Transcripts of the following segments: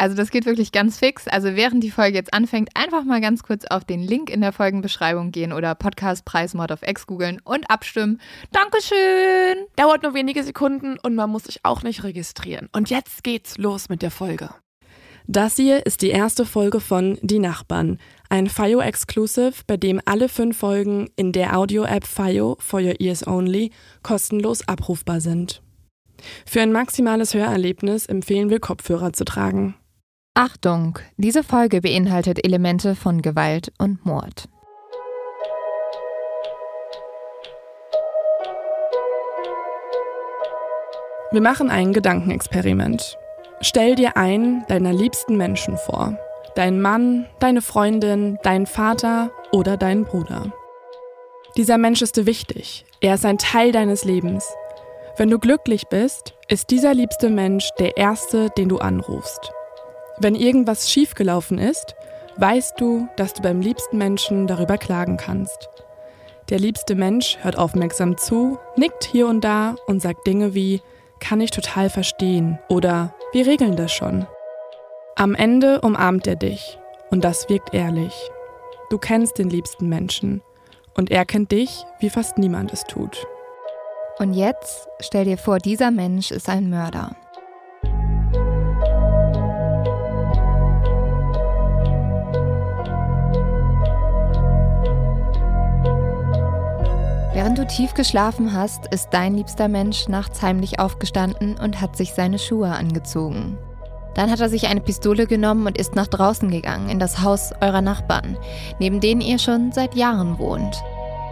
Also das geht wirklich ganz fix. Also während die Folge jetzt anfängt, einfach mal ganz kurz auf den Link in der Folgenbeschreibung gehen oder Podcastpreis Mod of X googeln und abstimmen. Dankeschön! Dauert nur wenige Sekunden und man muss sich auch nicht registrieren. Und jetzt geht's los mit der Folge. Das hier ist die erste Folge von Die Nachbarn, ein FIO Exclusive, bei dem alle fünf Folgen in der Audio-App FIO for Your Ears Only kostenlos abrufbar sind. Für ein maximales Hörerlebnis empfehlen wir Kopfhörer zu tragen. Achtung, diese Folge beinhaltet Elemente von Gewalt und Mord. Wir machen ein Gedankenexperiment. Stell dir einen deiner liebsten Menschen vor. Deinen Mann, deine Freundin, deinen Vater oder deinen Bruder. Dieser Mensch ist dir wichtig. Er ist ein Teil deines Lebens. Wenn du glücklich bist, ist dieser liebste Mensch der erste, den du anrufst. Wenn irgendwas schiefgelaufen ist, weißt du, dass du beim liebsten Menschen darüber klagen kannst. Der liebste Mensch hört aufmerksam zu, nickt hier und da und sagt Dinge wie kann ich total verstehen oder wir regeln das schon. Am Ende umarmt er dich und das wirkt ehrlich. Du kennst den liebsten Menschen und er kennt dich, wie fast niemand es tut. Und jetzt stell dir vor, dieser Mensch ist ein Mörder. Während du tief geschlafen hast, ist dein liebster Mensch nachts heimlich aufgestanden und hat sich seine Schuhe angezogen. Dann hat er sich eine Pistole genommen und ist nach draußen gegangen, in das Haus eurer Nachbarn, neben denen ihr schon seit Jahren wohnt.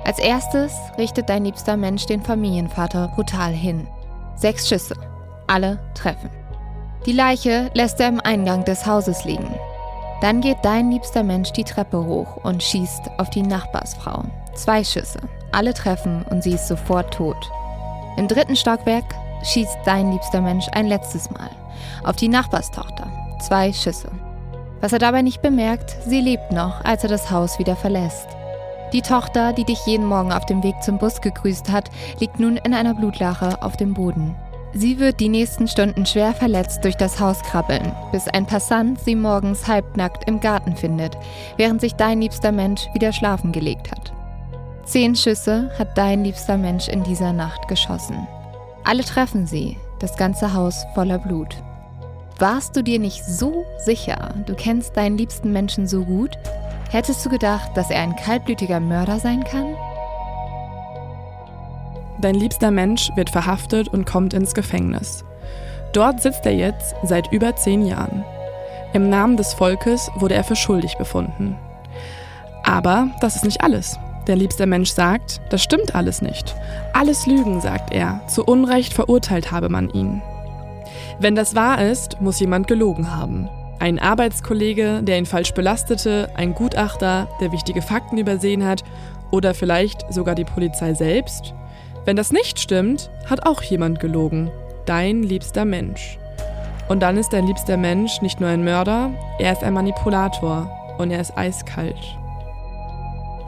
Als erstes richtet dein liebster Mensch den Familienvater brutal hin. Sechs Schüsse. Alle treffen. Die Leiche lässt er im Eingang des Hauses liegen. Dann geht dein liebster Mensch die Treppe hoch und schießt auf die Nachbarsfrau. Zwei Schüsse. Alle treffen und sie ist sofort tot. Im dritten Stockwerk schießt dein liebster Mensch ein letztes Mal auf die Nachbarstochter. Zwei Schüsse. Was er dabei nicht bemerkt, sie lebt noch, als er das Haus wieder verlässt. Die Tochter, die dich jeden Morgen auf dem Weg zum Bus gegrüßt hat, liegt nun in einer Blutlache auf dem Boden. Sie wird die nächsten Stunden schwer verletzt durch das Haus krabbeln, bis ein Passant sie morgens halbnackt im Garten findet, während sich dein liebster Mensch wieder schlafen gelegt hat. Zehn Schüsse hat dein liebster Mensch in dieser Nacht geschossen. Alle treffen sie, das ganze Haus voller Blut. Warst du dir nicht so sicher, du kennst deinen liebsten Menschen so gut? Hättest du gedacht, dass er ein kaltblütiger Mörder sein kann? Dein liebster Mensch wird verhaftet und kommt ins Gefängnis. Dort sitzt er jetzt seit über zehn Jahren. Im Namen des Volkes wurde er für schuldig befunden. Aber das ist nicht alles. Der liebste Mensch sagt, das stimmt alles nicht. Alles Lügen, sagt er. Zu Unrecht verurteilt habe man ihn. Wenn das wahr ist, muss jemand gelogen haben. Ein Arbeitskollege, der ihn falsch belastete, ein Gutachter, der wichtige Fakten übersehen hat oder vielleicht sogar die Polizei selbst. Wenn das nicht stimmt, hat auch jemand gelogen. Dein liebster Mensch. Und dann ist dein liebster Mensch nicht nur ein Mörder, er ist ein Manipulator und er ist eiskalt.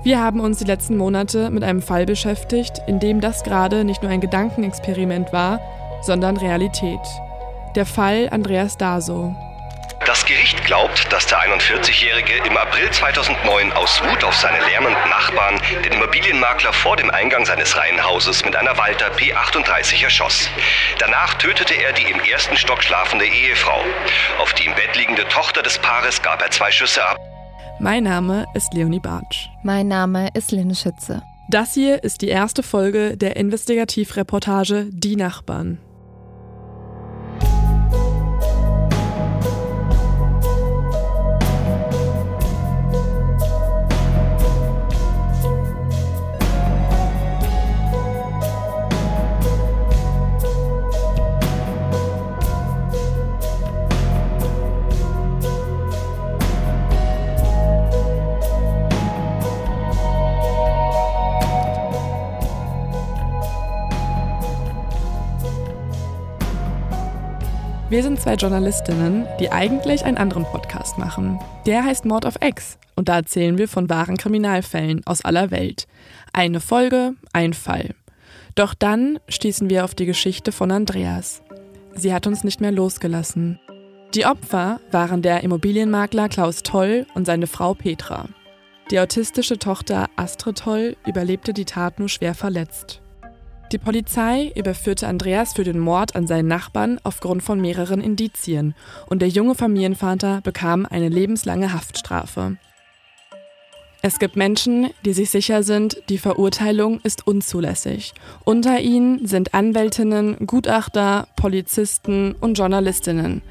Wir haben uns die letzten Monate mit einem Fall beschäftigt, in dem das gerade nicht nur ein Gedankenexperiment war, sondern Realität. Der Fall Andreas Daso. Das Gericht glaubt, dass der 41-Jährige im April 2009 aus Wut auf seine lärmenden Nachbarn den Immobilienmakler vor dem Eingang seines Reihenhauses mit einer Walter P38 erschoss. Danach tötete er die im ersten Stock schlafende Ehefrau. Auf die im Bett liegende Tochter des Paares gab er zwei Schüsse ab. Mein Name ist Leonie Bartsch. Mein Name ist Lynn Schütze. Das hier ist die erste Folge der Investigativreportage Die Nachbarn. Wir sind zwei Journalistinnen, die eigentlich einen anderen Podcast machen. Der heißt Mord of X und da erzählen wir von wahren Kriminalfällen aus aller Welt. Eine Folge, ein Fall. Doch dann stießen wir auf die Geschichte von Andreas. Sie hat uns nicht mehr losgelassen. Die Opfer waren der Immobilienmakler Klaus Toll und seine Frau Petra. Die autistische Tochter Astrid Toll überlebte die Tat nur schwer verletzt. Die Polizei überführte Andreas für den Mord an seinen Nachbarn aufgrund von mehreren Indizien und der junge Familienvater bekam eine lebenslange Haftstrafe. Es gibt Menschen, die sich sicher sind, die Verurteilung ist unzulässig. Unter ihnen sind Anwältinnen, Gutachter, Polizisten und Journalistinnen.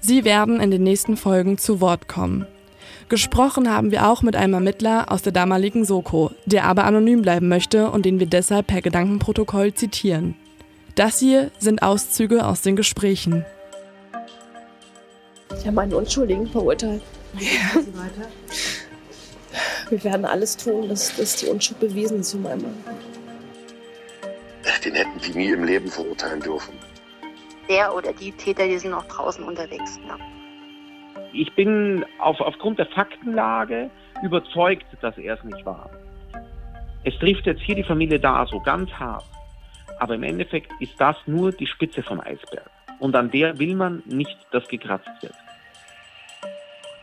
Sie werden in den nächsten Folgen zu Wort kommen. Gesprochen haben wir auch mit einem Ermittler aus der damaligen Soko, der aber anonym bleiben möchte und den wir deshalb per Gedankenprotokoll zitieren. Das hier sind Auszüge aus den Gesprächen. Ich habe einen Unschuldigen verurteilt. Ja. Wir werden alles tun, dass, dass die Unschuld bewiesen ist für meinen Mann. Den hätten die nie im Leben verurteilen dürfen. Der oder die Täter, die sind noch draußen unterwegs. Ja. Ich bin auf, aufgrund der Faktenlage überzeugt, dass er es nicht war. Es trifft jetzt hier die Familie da so ganz hart. Aber im Endeffekt ist das nur die Spitze vom Eisberg. Und an der will man nicht, dass gekratzt wird.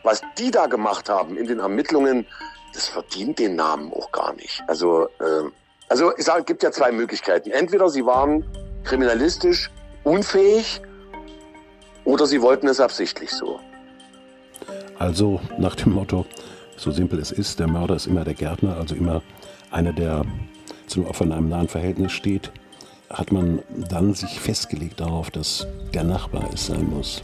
Was die da gemacht haben in den Ermittlungen, das verdient den Namen auch gar nicht. Also, äh, also ich sage, es gibt ja zwei Möglichkeiten. Entweder sie waren kriminalistisch unfähig oder sie wollten es absichtlich so. Also nach dem Motto, so simpel es ist, der Mörder ist immer der Gärtner, also immer einer, der zum Opfer in einem nahen Verhältnis steht, hat man dann sich festgelegt darauf, dass der Nachbar es sein muss.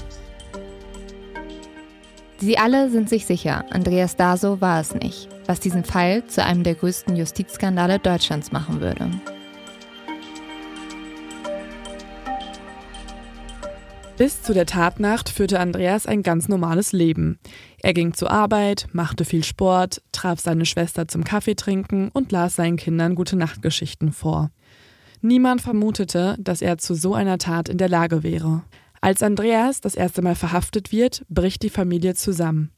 Sie alle sind sich sicher, Andreas Daso war es nicht, was diesen Fall zu einem der größten Justizskandale Deutschlands machen würde. Bis zu der Tatnacht führte Andreas ein ganz normales Leben. Er ging zur Arbeit, machte viel Sport, traf seine Schwester zum Kaffeetrinken und las seinen Kindern gute Nachtgeschichten vor. Niemand vermutete, dass er zu so einer Tat in der Lage wäre. Als Andreas das erste Mal verhaftet wird, bricht die Familie zusammen.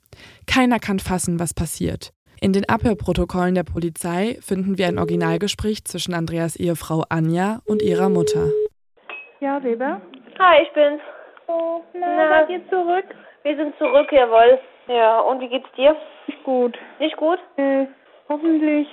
Keiner kann fassen, was passiert. In den Abhörprotokollen der Polizei finden wir ein Originalgespräch zwischen Andreas Ehefrau Anja und ihrer Mutter. Ja, Weber? Hi, ich bin's. Oh, na, na, seid ihr zurück? Wir sind zurück, jawohl. Ja, und wie geht's dir? Nicht gut. Nicht gut? Äh, hoffentlich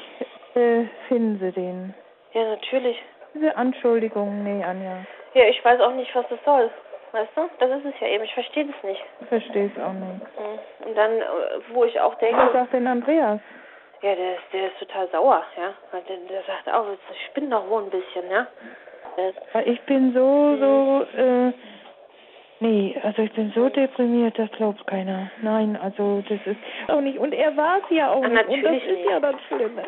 äh, finden sie den. Ja, natürlich. Diese Anschuldigung, nee, Anja. Ja, ich weiß auch nicht, was das soll. Weißt du? Das ist es ja eben. Ich verstehe das nicht. Ich verstehe es auch nicht. Mhm. Und dann, äh, wo ich auch denke... Was sagt denn Andreas? Ja, der ist, der ist total sauer, ja. Der, der sagt auch, ich bin doch wohl ein bisschen, ja. Ich bin so, so, äh, Nee, also ich bin so deprimiert, das glaubt keiner. Nein, also das ist auch nicht. Und er war es ja auch Ach, nicht. Und das ist nicht. ja das Schlimme.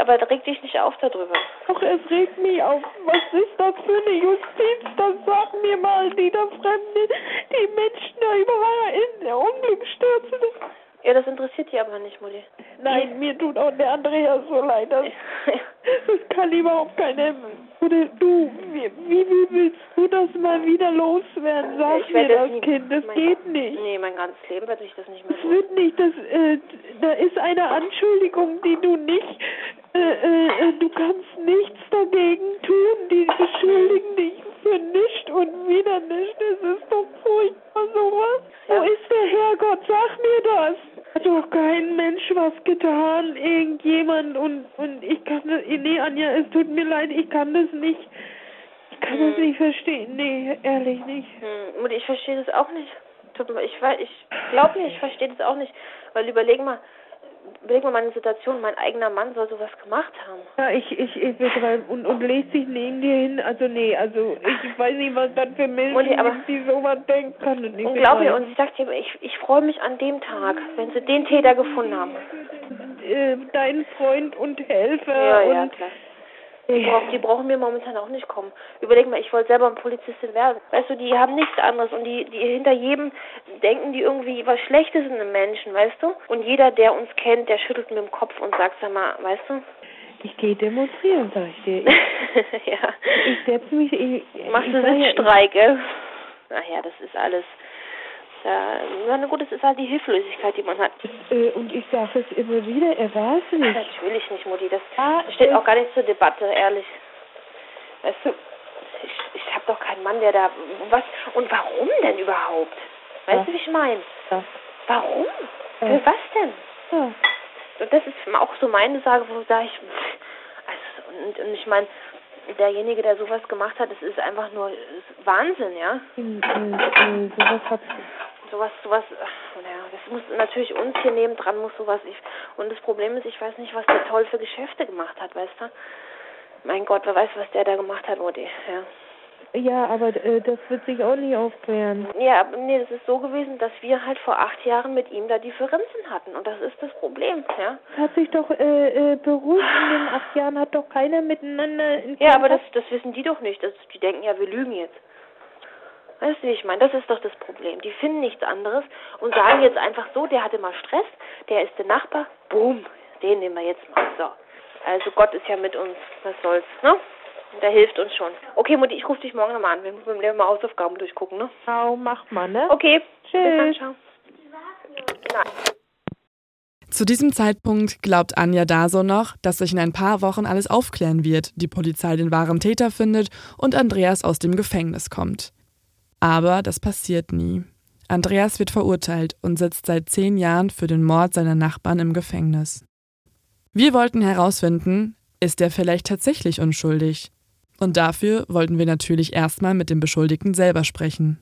Aber reg dich nicht auf darüber. Doch, es regt mich auf. Was ist das für eine Justiz? Das sag mir mal, die da Fremde, die Menschen da überall in der Unglück stürzen. Ja, das interessiert die aber nicht, Mutti. Nein, mir tut auch der Andreas so leid. Das, das kann überhaupt keiner. Oder du, wie, wie willst du das mal wieder loswerden? Sag ich mir das, nie, Kind, das geht nicht. Nee, mein ganzes Leben werde ich das nicht mehr Das wird nicht, das, äh, da ist eine Anschuldigung, die du nicht, äh, äh, du kannst nichts dagegen tun. Die beschuldigen dich für nichts und wieder nichts. Das ist doch furchtbar sowas. Wo ist der Herrgott? Sag mir das. Hat doch kein Mensch was getan, irgendjemand und und ich kann das, nee Anja, es tut mir leid, ich kann das nicht, ich kann hm. das nicht verstehen, nee, ehrlich nicht. Hm. Und ich verstehe das auch nicht. Ich, ich glaube nicht, ich verstehe das auch nicht, weil überleg mal, überleg mal meine Situation, mein eigener Mann soll sowas gemacht haben. Ja, ich, ich, ich betreibe und, und legt sich neben dir hin, also nee, also ich weiß nicht, was das für Menschen aber gibt, die sowas denken kann und. Und glaub mir, und ich sag dir, ich, ich freue mich an dem Tag, wenn sie den Täter gefunden haben. Äh, dein Freund und Helfer ja, und ja, klar. Die, brauch, die brauchen mir momentan auch nicht kommen. Überleg mal, ich wollte selber eine Polizistin werden. Weißt du, die haben nichts anderes und die, die hinter jedem denken die irgendwie was Schlechtes in einem Menschen, weißt du? Und jeder, der uns kennt, der schüttelt mit dem Kopf und sagt, sag mal, weißt du? Ich gehe demonstrieren, sag ich dir. Ich, ja. Ich setze mich. Ich, Machst du Sitzstreik, gell? nachher, das ist alles. Ja, na gut, das ist halt die Hilflosigkeit, die man hat. Äh, und ich sage es immer wieder, er war es nicht. Natürlich nicht, Mutti. Das steht auch gar nicht zur Debatte, ehrlich. Weißt du, ich, ich habe doch keinen Mann, der da. Was? Und warum denn überhaupt? Weißt Ja. du, wie ich meine? Ja. Warum? Ja. Für was denn? Und das ist auch so meine Sage, wo sage ich, also, und, und ich meine, derjenige, der sowas gemacht hat, das ist einfach nur Wahnsinn, ja. Äh, äh, sowas hat Sowas, sowas, äh, ja, das muss natürlich uns hier nebendran muss sowas. Ich, und das Problem ist, ich weiß nicht, was der toll für Geschäfte gemacht hat, weißt du? Mein Gott, wer weiß, was der da gemacht hat, Mutti, ja. Ja, aber äh, das wird sich auch nicht aufklären. Ja, aber nee, das ist so gewesen, dass wir halt vor acht Jahren mit ihm da Differenzen hatten. Und das ist das Problem, ja. Hat sich doch äh, äh, beruhigt. In den acht Jahren hat doch keiner miteinander in Ja, aber das, das wissen die doch nicht. Das, die denken ja, wir lügen jetzt. Weißt du, wie ich meine? Das ist doch das Problem. Die finden nichts anderes und sagen jetzt einfach so, der hatte mal Stress, der ist der Nachbar, boom, den nehmen wir jetzt mal. So. Also Gott ist ja mit uns, was soll's, ne? Der hilft uns schon. Okay, Mutti, ich rufe dich morgen nochmal an. Wir müssen wir mal Hausaufgaben durchgucken, ne? Ciao, mach mal, ne? Okay. Bis dann, Tschüss. ciao. Nein. Zu diesem Zeitpunkt glaubt Anja Daso noch, dass sich in ein paar Wochen alles aufklären wird, die Polizei den wahren Täter findet und Andreas aus dem Gefängnis kommt. Aber das passiert nie. Andreas wird verurteilt und sitzt seit zehn Jahren für den Mord seiner Nachbarn im Gefängnis. Wir wollten herausfinden, ist er vielleicht tatsächlich unschuldig? Und dafür wollten wir natürlich erstmal mit dem Beschuldigten selber sprechen.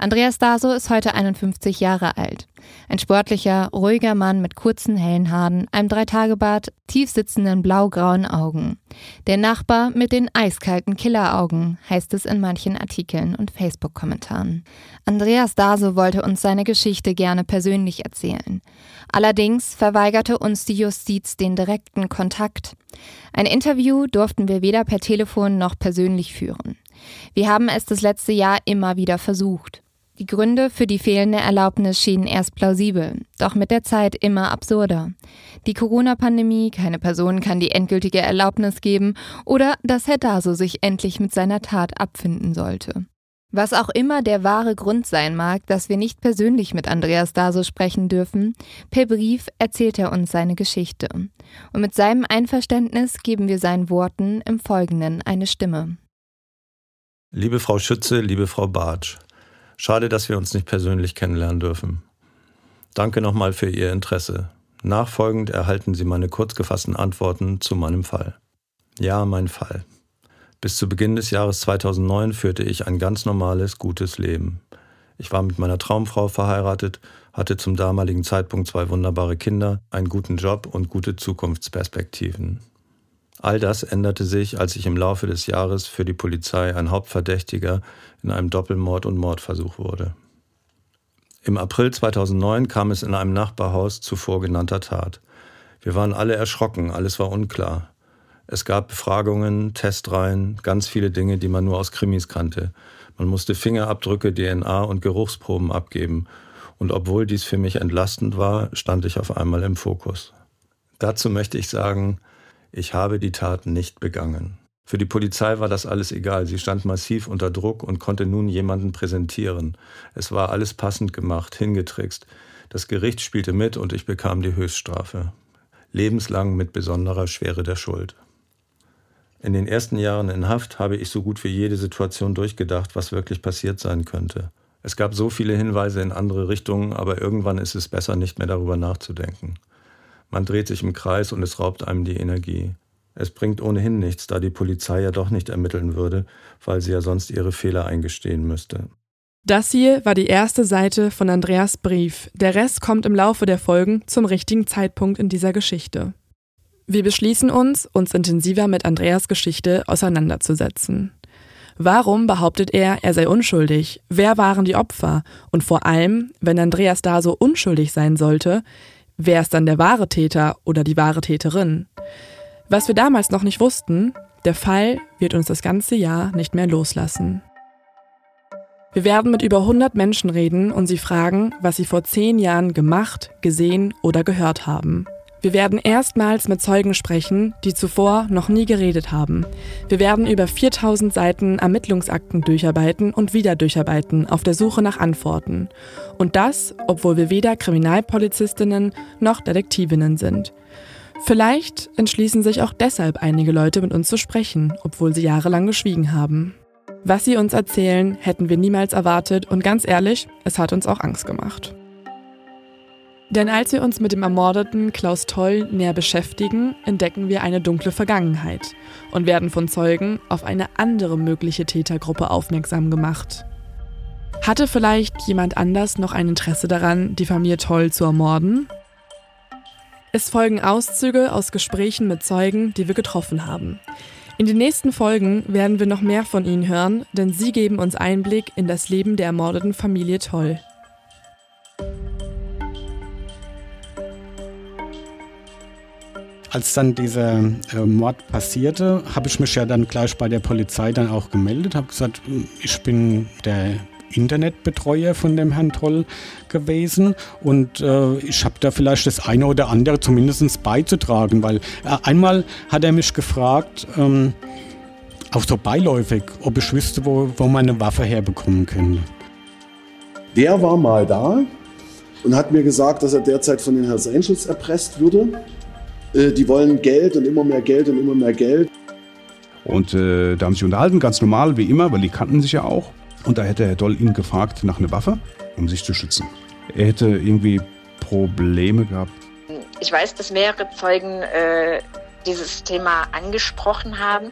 Andreas Daso ist heute 51 Jahre alt. Ein sportlicher, ruhiger Mann mit kurzen, hellen Haaren, einem Dreitagebart, tief sitzenden blau-grauen Augen. Der Nachbar mit den eiskalten Killeraugen, heißt es in manchen Artikeln und Facebook-Kommentaren. Andreas Daso wollte uns seine Geschichte gerne persönlich erzählen. Allerdings verweigerte uns die Justiz den direkten Kontakt. Ein Interview durften wir weder per Telefon noch persönlich führen. Wir haben es das letzte Jahr immer wieder versucht. Die Gründe für die fehlende Erlaubnis schienen erst plausibel, doch mit der Zeit immer absurder. Die Corona-Pandemie, keine Person kann die endgültige Erlaubnis geben oder dass Herr Daso sich endlich mit seiner Tat abfinden sollte. Was auch immer der wahre Grund sein mag, dass wir nicht persönlich mit Andreas Daso sprechen dürfen, per Brief erzählt er uns seine Geschichte. Und mit seinem Einverständnis geben wir seinen Worten im Folgenden eine Stimme. Liebe Frau Schütze, liebe Frau Bartsch, schade, dass wir uns nicht persönlich kennenlernen dürfen. Danke nochmal für Ihr Interesse. Nachfolgend erhalten Sie meine kurz gefassten Antworten zu meinem Fall. Ja, mein Fall. Bis zu Beginn des Jahres 2009 führte ich ein ganz normales, gutes Leben. Ich war mit meiner Traumfrau verheiratet, hatte zum damaligen Zeitpunkt zwei wunderbare Kinder, einen guten Job und gute Zukunftsperspektiven. All das änderte sich, als ich im Laufe des Jahres für die Polizei ein Hauptverdächtiger in einem Doppelmord und Mordversuch wurde. Im April 2009 kam es in einem Nachbarhaus zu vorgenannter Tat. Wir waren alle erschrocken, alles war unklar. Es gab Befragungen, Testreihen, ganz viele Dinge, die man nur aus Krimis kannte. Man musste Fingerabdrücke, DNA und Geruchsproben abgeben. Und obwohl dies für mich entlastend war, stand ich auf einmal im Fokus. Dazu möchte ich sagen, ich habe die Tat nicht begangen. Für die Polizei war das alles egal. Sie stand massiv unter Druck und konnte nun jemanden präsentieren. Es war alles passend gemacht, hingetrickst. Das Gericht spielte mit und ich bekam die Höchststrafe. Lebenslang mit besonderer Schwere der Schuld. In den ersten Jahren in Haft habe ich so gut wie jede Situation durchgedacht, was wirklich passiert sein könnte. Es gab so viele Hinweise in andere Richtungen, aber irgendwann ist es besser, nicht mehr darüber nachzudenken. Man dreht sich im Kreis und es raubt einem die Energie. Es bringt ohnehin nichts, da die Polizei ja doch nicht ermitteln würde, weil sie ja sonst ihre Fehler eingestehen müsste. Das hier war die erste Seite von Andreas Brief. Der Rest kommt im Laufe der Folgen zum richtigen Zeitpunkt in dieser Geschichte. Wir beschließen uns, uns intensiver mit Andreas Geschichte auseinanderzusetzen. Warum behauptet er, er sei unschuldig? Wer waren die Opfer? Und vor allem, wenn Andreas da so unschuldig sein sollte, wer ist dann der wahre Täter oder die wahre Täterin? Was wir damals noch nicht wussten, der Fall wird uns das ganze Jahr nicht mehr loslassen. Wir werden mit über 100 Menschen reden und sie fragen, was sie vor zehn Jahren gemacht, gesehen oder gehört haben. Wir werden erstmals mit Zeugen sprechen, die zuvor noch nie geredet haben. Wir werden über 4000 Seiten Ermittlungsakten durcharbeiten und wieder durcharbeiten auf der Suche nach Antworten. Und das, obwohl wir weder Kriminalpolizistinnen noch Detektivinnen sind. Vielleicht entschließen sich auch deshalb einige Leute mit uns zu sprechen, obwohl sie jahrelang geschwiegen haben. Was sie uns erzählen, hätten wir niemals erwartet und ganz ehrlich, es hat uns auch Angst gemacht. Denn als wir uns mit dem ermordeten Klaus Toll näher beschäftigen, entdecken wir eine dunkle Vergangenheit und werden von Zeugen auf eine andere mögliche Tätergruppe aufmerksam gemacht. Hatte vielleicht jemand anders noch ein Interesse daran, die Familie Toll zu ermorden? Es folgen Auszüge aus Gesprächen mit Zeugen, die wir getroffen haben. In den nächsten Folgen werden wir noch mehr von ihnen hören, denn sie geben uns Einblick in das Leben der ermordeten Familie Toll. Als dann dieser äh, Mord passierte, habe ich mich ja dann gleich bei der Polizei dann auch gemeldet, habe gesagt, hm, ich bin der Internetbetreuer von dem Herrn Toll gewesen und äh, ich habe da vielleicht das eine oder andere zumindest beizutragen, weil äh, einmal hat er mich gefragt, ähm, auch so beiläufig, ob ich wüsste, wo, wo man eine Waffe herbekommen könnte. Der war mal da und hat mir gesagt, dass er derzeit von den Hells Angels erpresst würde die wollen Geld und immer mehr Geld und immer mehr Geld. Und äh, da haben sie sich unterhalten, ganz normal, wie immer, weil die kannten sich ja auch. Und da hätte Herr Doll ihn gefragt nach einer Waffe, um sich zu schützen. Er hätte irgendwie Probleme gehabt. Ich weiß, dass mehrere Zeugen äh, dieses Thema angesprochen haben.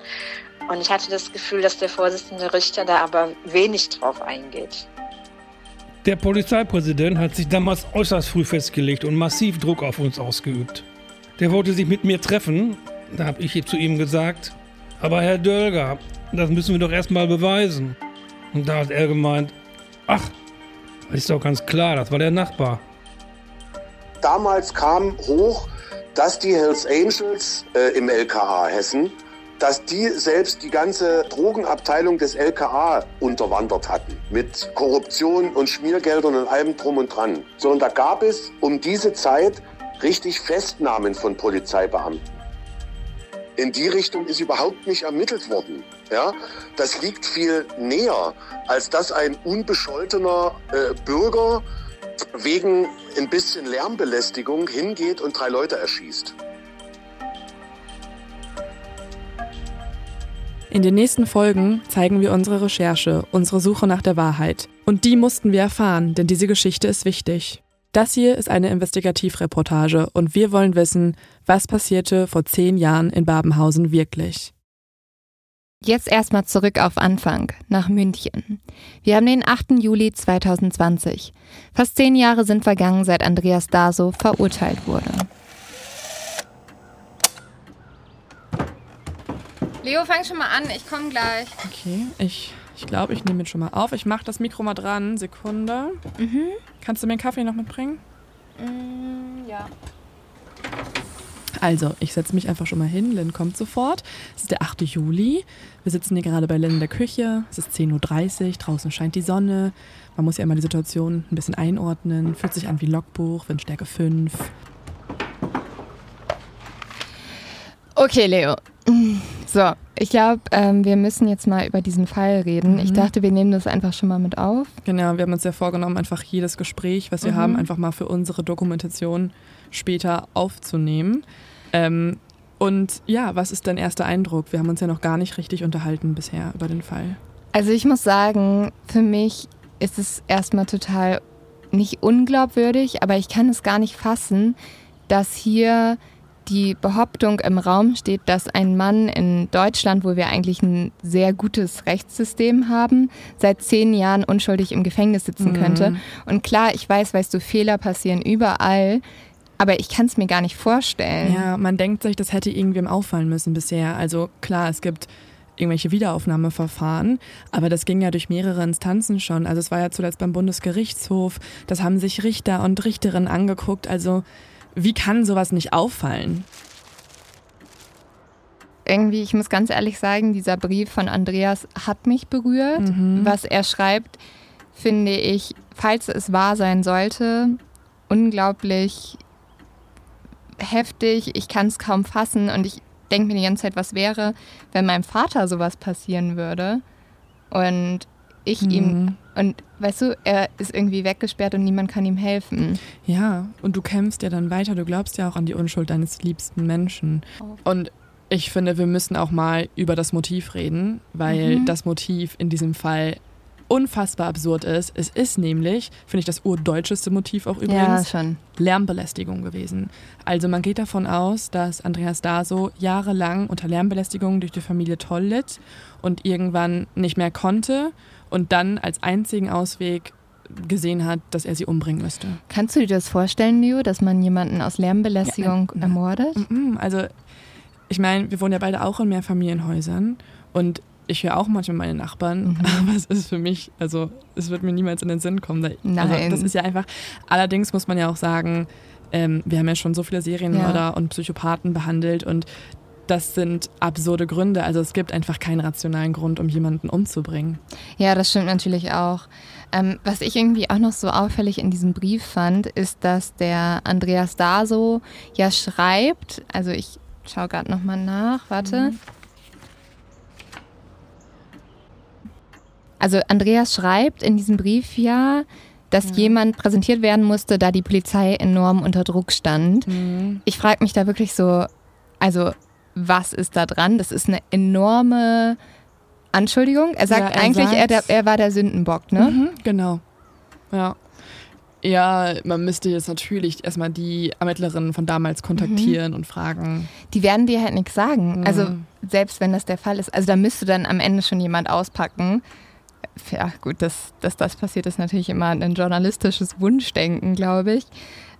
Und ich hatte das Gefühl, dass der Vorsitzende Richter da aber wenig drauf eingeht. Der Polizeipräsident hat sich damals äußerst früh festgelegt und massiv Druck auf uns ausgeübt. Der wollte sich mit mir treffen. Da habe ich zu ihm gesagt, aber Herr Dölger, das müssen wir doch erstmal beweisen. Und da hat er gemeint, ach, das ist doch ganz klar, das war der Nachbar. Damals kam hoch, dass die Hells Angels äh, im LKA Hessen, dass die selbst die ganze Drogenabteilung des LKA unterwandert hatten. Mit Korruption und Schmiergeldern und allem drum und dran. So, und da gab es um diese Zeit richtig Festnahmen von Polizeibeamten. In die Richtung ist überhaupt nicht ermittelt worden. Ja, das liegt viel näher, als dass ein unbescholtener äh, Bürger wegen ein bisschen Lärmbelästigung hingeht und drei Leute erschießt. In den nächsten Folgen zeigen wir unsere Recherche, unsere Suche nach der Wahrheit. Und die mussten wir erfahren, denn diese Geschichte ist wichtig. Das hier ist eine Investigativreportage und wir wollen wissen, was passierte vor zehn Jahren in Babenhausen wirklich. Jetzt erstmal zurück auf Anfang, nach München. Wir haben den 8. Juli 2020. Fast zehn Jahre sind vergangen, seit Andreas Daso verurteilt wurde. Leo, fang schon mal an, ich komme gleich. Okay, ich ich glaube, ich nehme jetzt schon mal auf. Ich mache das Mikro mal dran. Sekunde. Mhm. Kannst du mir einen Kaffee noch mitbringen? Mm, ja. Also, ich setze mich einfach schon mal hin. Lynn kommt sofort. Es ist der 8. Juli. Wir sitzen hier gerade bei Lynn in der Küche. Es ist 10.30 Uhr. Draußen scheint die Sonne. Man muss ja immer die Situation ein bisschen einordnen. Fühlt sich an wie Logbuch, Windstärke 5. Okay, Leo. So, ich glaube, ähm, wir müssen jetzt mal über diesen Fall reden. Mhm. Ich dachte, wir nehmen das einfach schon mal mit auf. Genau, wir haben uns ja vorgenommen, einfach jedes Gespräch, was wir mhm. haben, einfach mal für unsere Dokumentation später aufzunehmen. Ähm, und ja, was ist dein erster Eindruck? Wir haben uns ja noch gar nicht richtig unterhalten bisher über den Fall. Also ich muss sagen, für mich ist es erstmal total nicht unglaubwürdig, aber ich kann es gar nicht fassen, dass hier die Behauptung im Raum steht, dass ein Mann in Deutschland, wo wir eigentlich ein sehr gutes Rechtssystem haben, seit zehn Jahren unschuldig im Gefängnis sitzen mhm. könnte. Und klar, ich weiß, weißt du, Fehler passieren überall. Aber ich kann es mir gar nicht vorstellen. Ja, man denkt sich, das hätte irgendwem auffallen müssen bisher. Also klar, es gibt irgendwelche Wiederaufnahmeverfahren, aber das ging ja durch mehrere Instanzen schon. Also es war ja zuletzt beim Bundesgerichtshof, das haben sich Richter und Richterinnen angeguckt. Also wie kann sowas nicht auffallen? Irgendwie, ich muss ganz ehrlich sagen, dieser Brief von Andreas hat mich berührt. Mhm. Was er schreibt, finde ich, falls es wahr sein sollte, unglaublich heftig, ich kann es kaum fassen und ich denke mir die ganze Zeit, was wäre, wenn meinem Vater sowas passieren würde und ich mhm. ihm und weißt du, er ist irgendwie weggesperrt und niemand kann ihm helfen. Ja, und du kämpfst ja dann weiter, du glaubst ja auch an die Unschuld deines liebsten Menschen. Oh. Und ich finde, wir müssen auch mal über das Motiv reden, weil mhm. das Motiv in diesem Fall unfassbar absurd ist. Es ist nämlich, finde ich, das urdeutscheste Motiv auch übrigens, ja, Lärmbelästigung gewesen. Also man geht davon aus, dass Andreas Daso jahrelang unter Lärmbelästigung durch die Familie Toll litt und irgendwann nicht mehr konnte und dann als einzigen Ausweg gesehen hat, dass er sie umbringen müsste. Kannst du dir das vorstellen, Leo, dass man jemanden aus Lärmbelästigung ja, ermordet? Also ich meine, wir wohnen ja beide auch in Mehrfamilienhäusern und ich höre auch manchmal meine Nachbarn, mhm. aber es ist für mich, also es wird mir niemals in den Sinn kommen. Da, Nein. Also das ist ja einfach, allerdings muss man ja auch sagen, ähm, wir haben ja schon so viele Serienmörder ja. und Psychopathen behandelt und das sind absurde Gründe. Also es gibt einfach keinen rationalen Grund, um jemanden umzubringen. Ja, das stimmt natürlich auch. Ähm, was ich irgendwie auch noch so auffällig in diesem Brief fand, ist, dass der Andreas Daso ja schreibt, also ich schaue gerade nochmal nach, warte. Mhm. Also Andreas schreibt in diesem Brief ja, dass ja. jemand präsentiert werden musste, da die Polizei enorm unter Druck stand. Mhm. Ich frage mich da wirklich so, also was ist da dran? Das ist eine enorme Anschuldigung. Er sagt ja, er eigentlich, er, er, war der Sündenbock, ne? Mhm, genau. Ja. Ja, man müsste jetzt natürlich erstmal die Ermittlerinnen von damals kontaktieren mhm. und fragen. Die werden dir halt nichts sagen. Mhm. Also selbst wenn das der Fall ist. Also da müsste dann am Ende schon jemand auspacken ja gut, dass, dass das passiert, ist natürlich immer ein journalistisches Wunschdenken, glaube ich.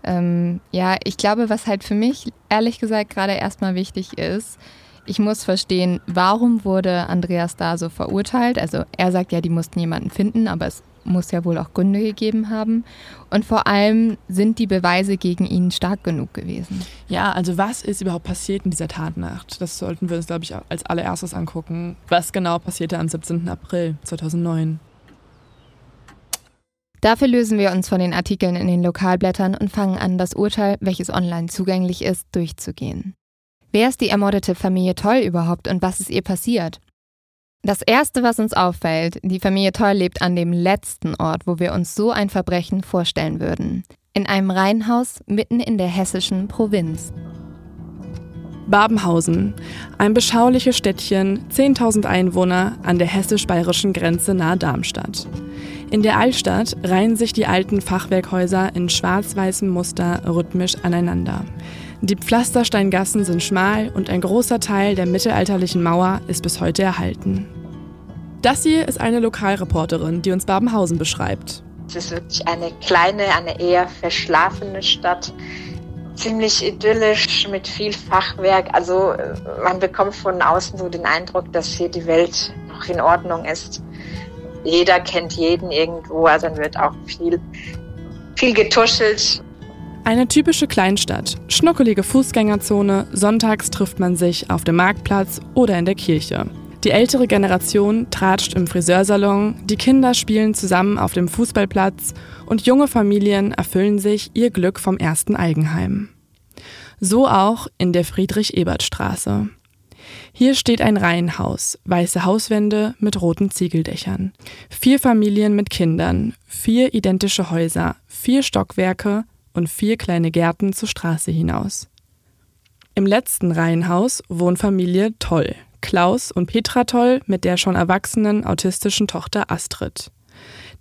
Ähm, ja, ich glaube, was halt für mich ehrlich gesagt gerade erstmal wichtig ist, ich muss verstehen, warum wurde Andreas da so verurteilt? Also er sagt ja, die mussten jemanden finden, aber es muss ja wohl auch Gründe gegeben haben. Und vor allem sind die Beweise gegen ihn stark genug gewesen. Ja, also was ist überhaupt passiert in dieser Tatnacht? Das sollten wir uns, glaube ich, als allererstes angucken. Was genau passierte am 17. April 2009? Dafür lösen wir uns von den Artikeln in den Lokalblättern und fangen an, das Urteil, welches online zugänglich ist, durchzugehen. Wer ist die ermordete Familie Toll überhaupt und was ist ihr passiert? Das Erste, was uns auffällt, die Familie Toll lebt an dem letzten Ort, wo wir uns so ein Verbrechen vorstellen würden. In einem Reihenhaus mitten in der hessischen Provinz. Babenhausen, ein beschauliches Städtchen, 10.000 Einwohner an der hessisch-bayerischen Grenze nahe Darmstadt. In der Altstadt reihen sich die alten Fachwerkhäuser in schwarz-weißem Muster rhythmisch aneinander. Die Pflastersteingassen sind schmal und ein großer Teil der mittelalterlichen Mauer ist bis heute erhalten. Das hier ist eine Lokalreporterin, die uns Babenhausen beschreibt. Es ist wirklich eine kleine, eine eher verschlafene Stadt. Ziemlich idyllisch mit viel Fachwerk. Also man bekommt von außen so den Eindruck, dass hier die Welt noch in Ordnung ist. Jeder kennt jeden irgendwo, also dann wird auch viel, viel getuschelt. Eine typische Kleinstadt, schnuckelige Fußgängerzone, sonntags trifft man sich auf dem Marktplatz oder in der Kirche. Die ältere Generation tratscht im Friseursalon, die Kinder spielen zusammen auf dem Fußballplatz und junge Familien erfüllen sich ihr Glück vom ersten Eigenheim. So auch in der Friedrich-Ebert-Straße. Hier steht ein Reihenhaus, weiße Hauswände mit roten Ziegeldächern. Vier Familien mit Kindern, vier identische Häuser, vier Stockwerke, und vier kleine Gärten zur Straße hinaus. Im letzten Reihenhaus wohnt Familie Toll, Klaus und Petra Toll mit der schon erwachsenen autistischen Tochter Astrid.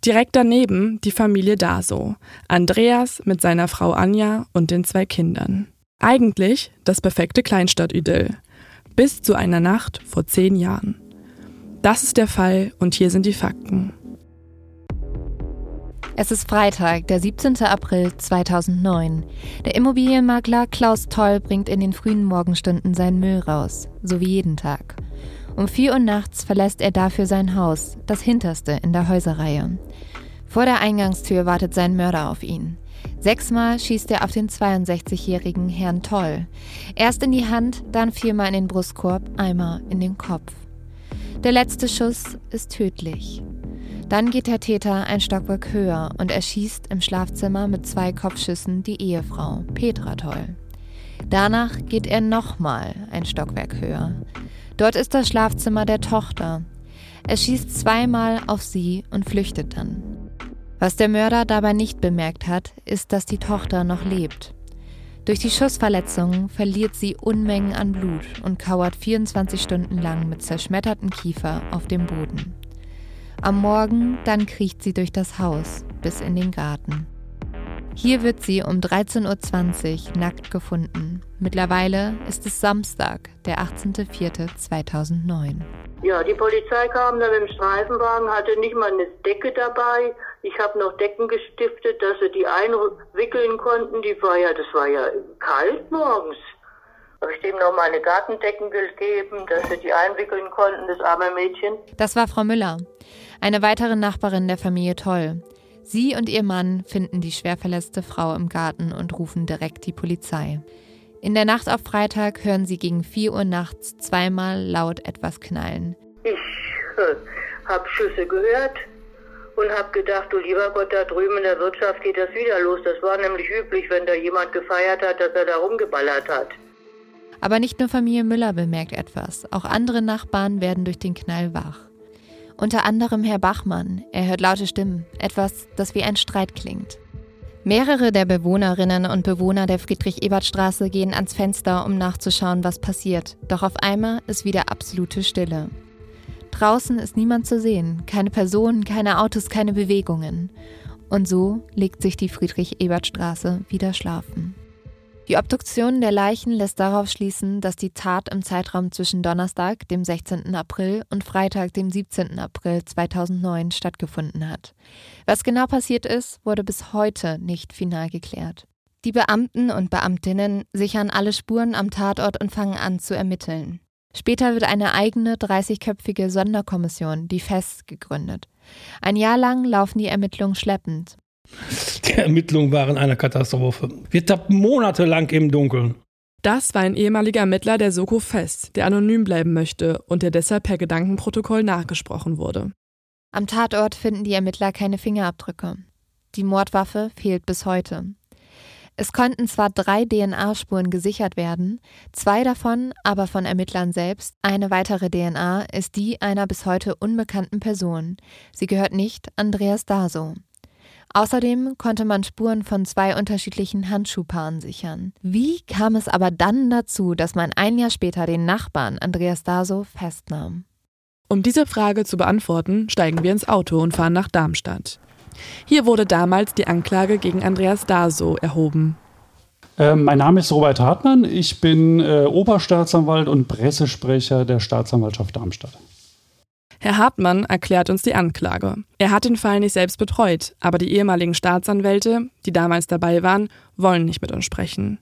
Direkt daneben die Familie Daso, Andreas mit seiner Frau Anja und den zwei Kindern. Eigentlich das perfekte Kleinstadtidyll. Bis zu einer Nacht vor zehn Jahren. Das ist der Fall und hier sind die Fakten. Es ist Freitag, der 17. April 2009. Der Immobilienmakler Klaus Toll bringt in den frühen Morgenstunden seinen Müll raus, so wie jeden Tag. Um 4 Uhr nachts verlässt er dafür sein Haus, das hinterste in der Häuserreihe. Vor der Eingangstür wartet sein Mörder auf ihn. Sechsmal schießt er auf den 62-jährigen Herrn Toll. Erst in die Hand, dann viermal in den Brustkorb, einmal in den Kopf. Der letzte Schuss ist tödlich. Dann geht der Täter ein Stockwerk höher und erschießt im Schlafzimmer mit zwei Kopfschüssen die Ehefrau, Petra Toll. Danach geht er nochmal ein Stockwerk höher. Dort ist das Schlafzimmer der Tochter. Er schießt zweimal auf sie und flüchtet dann. Was der Mörder dabei nicht bemerkt hat, ist, dass die Tochter noch lebt. Durch die Schussverletzungen verliert sie Unmengen an Blut und kauert 24 Stunden lang mit zerschmettertem Kiefer auf dem Boden. Am Morgen dann kriecht sie durch das Haus bis in den Garten. Hier wird sie um 13.20 Uhr nackt gefunden. Mittlerweile ist es Samstag, der 18.04.2009. Ja, die Polizei kam dann dem Streifenwagen, hatte nicht mal eine Decke dabei. Ich habe noch Decken gestiftet, dass sie die einwickeln konnten. Die war ja, das war ja kalt morgens. Habe ich dem noch meine Gartendecken gegeben, dass sie die einwickeln konnten, das arme Mädchen. Das war Frau Müller, eine weitere Nachbarin der Familie Toll. Sie und ihr Mann finden die schwer verletzte Frau im Garten und rufen direkt die Polizei. In der Nacht auf Freitag hören sie gegen 4 Uhr nachts zweimal laut etwas knallen. Ich äh, habe Schüsse gehört und habe gedacht, du lieber Gott, da drüben in der Wirtschaft geht das wieder los. Das war nämlich üblich, wenn da jemand gefeiert hat, dass er da rumgeballert hat. Aber nicht nur Familie Müller bemerkt etwas, auch andere Nachbarn werden durch den Knall wach. Unter anderem Herr Bachmann. Er hört laute Stimmen, etwas, das wie ein Streit klingt. Mehrere der Bewohnerinnen und Bewohner der Friedrich-Ebert-Straße gehen ans Fenster, um nachzuschauen, was passiert. Doch auf einmal ist wieder absolute Stille. Draußen ist niemand zu sehen, keine Personen, keine Autos, keine Bewegungen. Und so legt sich die Friedrich-Ebert-Straße wieder schlafen. Die Obduktion der Leichen lässt darauf schließen, dass die Tat im Zeitraum zwischen Donnerstag, dem 16. April und Freitag, dem 17. April 2009 stattgefunden hat. Was genau passiert ist, wurde bis heute nicht final geklärt. Die Beamten und Beamtinnen sichern alle Spuren am Tatort und fangen an zu ermitteln. Später wird eine eigene 30-köpfige Sonderkommission, die FES, gegründet. Ein Jahr lang laufen die Ermittlungen schleppend. Die Ermittlungen waren eine Katastrophe. Wir tappten monatelang im Dunkeln. Das war ein ehemaliger Ermittler der Soko Fest, der anonym bleiben möchte und der deshalb per Gedankenprotokoll nachgesprochen wurde. Am Tatort finden die Ermittler keine Fingerabdrücke. Die Mordwaffe fehlt bis heute. Es konnten zwar drei DNA-Spuren gesichert werden, zwei davon aber von Ermittlern selbst. Eine weitere DNA ist die einer bis heute unbekannten Person. Sie gehört nicht Andreas Daso. Außerdem konnte man Spuren von zwei unterschiedlichen Handschuhpaaren sichern. Wie kam es aber dann dazu, dass man ein Jahr später den Nachbarn Andreas Daso festnahm? Um diese Frage zu beantworten, steigen wir ins Auto und fahren nach Darmstadt. Hier wurde damals die Anklage gegen Andreas Daso erhoben. Äh, mein Name ist Robert Hartmann. Ich bin äh, Oberstaatsanwalt und Pressesprecher der Staatsanwaltschaft Darmstadt. Herr Hartmann erklärt uns die Anklage. Er hat den Fall nicht selbst betreut, aber die ehemaligen Staatsanwälte, die damals dabei waren, wollen nicht mit uns sprechen.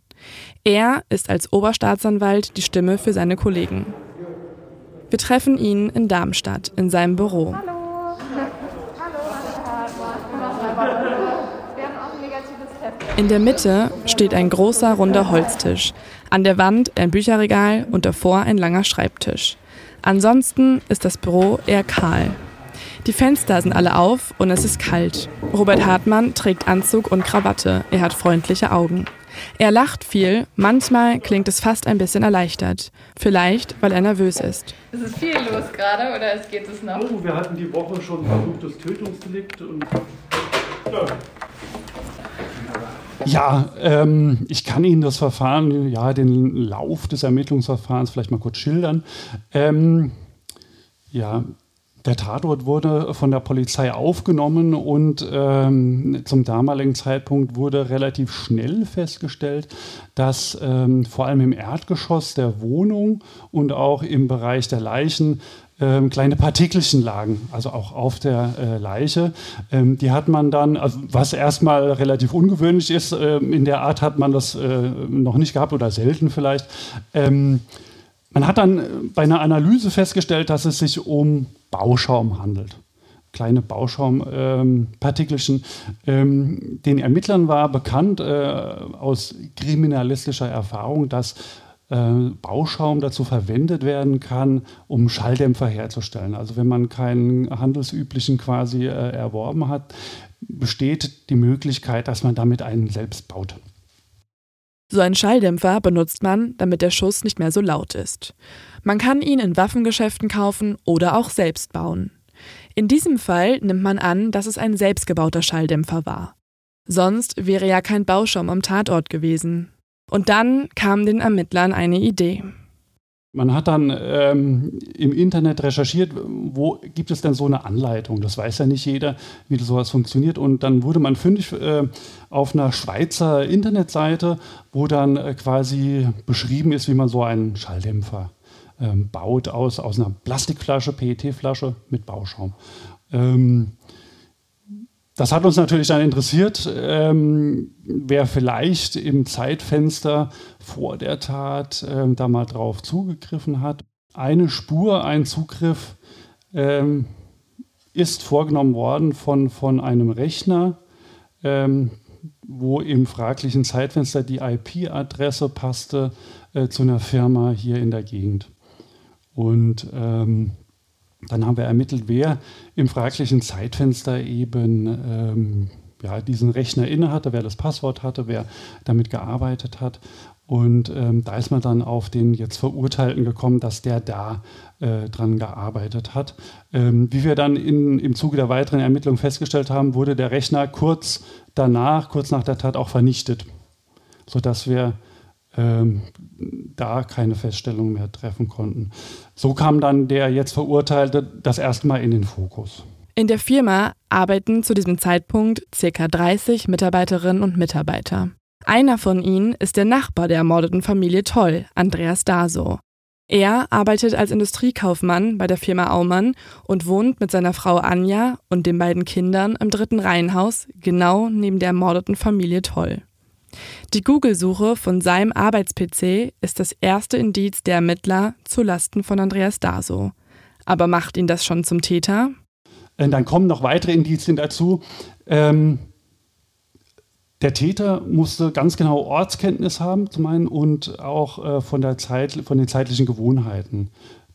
Er ist als Oberstaatsanwalt die Stimme für seine Kollegen. Wir treffen ihn in Darmstadt in seinem Büro. In der Mitte steht ein großer runder Holztisch, an der Wand ein Bücherregal und davor ein langer Schreibtisch. Ansonsten ist das Büro eher kahl. Die Fenster sind alle auf und es ist kalt. Robert Hartmann trägt Anzug und Krawatte. Er hat freundliche Augen. Er lacht viel, manchmal klingt es fast ein bisschen erleichtert. Vielleicht, weil er nervös ist. Ist es viel los gerade oder geht es noch? Oh, wir hatten die Woche schon versuchtes Tötungsdelikt und. Ja. Ähm, ich kann Ihnen das Verfahren, ja, den Lauf des Ermittlungsverfahrens vielleicht mal kurz schildern. Ähm, ja, der Tatort wurde von der Polizei aufgenommen und ähm, zum damaligen Zeitpunkt wurde relativ schnell festgestellt, dass ähm, vor allem im Erdgeschoss der Wohnung und auch im Bereich der Leichen ähm, kleine Partikelchen lagen, also auch auf der äh, Leiche. Ähm, die hat man dann, also was erstmal relativ ungewöhnlich ist, äh, in der Art hat man das äh, noch nicht gehabt oder selten vielleicht. Ähm, man hat dann bei einer Analyse festgestellt, dass es sich um Bauschaum handelt kleine Bauschaumpartikelchen. Ähm, den Ermittlern war bekannt äh, aus kriminalistischer Erfahrung, dass äh, Bauschaum dazu verwendet werden kann, um Schalldämpfer herzustellen. Also wenn man keinen handelsüblichen quasi äh, erworben hat, besteht die Möglichkeit, dass man damit einen selbst baut. So einen Schalldämpfer benutzt man, damit der Schuss nicht mehr so laut ist. Man kann ihn in Waffengeschäften kaufen oder auch selbst bauen. In diesem Fall nimmt man an, dass es ein selbstgebauter Schalldämpfer war. Sonst wäre ja kein Bauschaum am Tatort gewesen. Und dann kam den Ermittlern eine Idee. Man hat dann ähm, im Internet recherchiert, wo gibt es denn so eine Anleitung? Das weiß ja nicht jeder, wie sowas funktioniert. Und dann wurde man fündig äh, auf einer Schweizer Internetseite, wo dann äh, quasi beschrieben ist, wie man so einen Schalldämpfer ähm, baut aus, aus einer Plastikflasche, PET-Flasche mit Bauschaum. Ähm, das hat uns natürlich dann interessiert, ähm, wer vielleicht im Zeitfenster vor der Tat ähm, da mal drauf zugegriffen hat. Eine Spur, ein Zugriff ähm, ist vorgenommen worden von, von einem Rechner, ähm, wo im fraglichen Zeitfenster die IP-Adresse passte äh, zu einer Firma hier in der Gegend. Und ähm, dann haben wir ermittelt, wer im fraglichen Zeitfenster eben ähm, ja, diesen Rechner inne hatte, wer das Passwort hatte, wer damit gearbeitet hat. Und ähm, da ist man dann auf den jetzt Verurteilten gekommen, dass der da äh, dran gearbeitet hat. Ähm, wie wir dann in, im Zuge der weiteren Ermittlungen festgestellt haben, wurde der Rechner kurz danach, kurz nach der Tat auch vernichtet, sodass wir da keine Feststellung mehr treffen konnten. So kam dann der jetzt Verurteilte das erste Mal in den Fokus. In der Firma arbeiten zu diesem Zeitpunkt ca. 30 Mitarbeiterinnen und Mitarbeiter. Einer von ihnen ist der Nachbar der ermordeten Familie Toll, Andreas Daso. Er arbeitet als Industriekaufmann bei der Firma Aumann und wohnt mit seiner Frau Anja und den beiden Kindern im dritten Reihenhaus, genau neben der ermordeten Familie Toll. Die Google-Suche von seinem Arbeits-PC ist das erste Indiz der Ermittler zulasten von Andreas Daso. Aber macht ihn das schon zum Täter? Äh, dann kommen noch weitere Indizien dazu. Ähm, der Täter musste ganz genau Ortskenntnis haben, zum einen, und auch äh, von, der Zeit, von den zeitlichen Gewohnheiten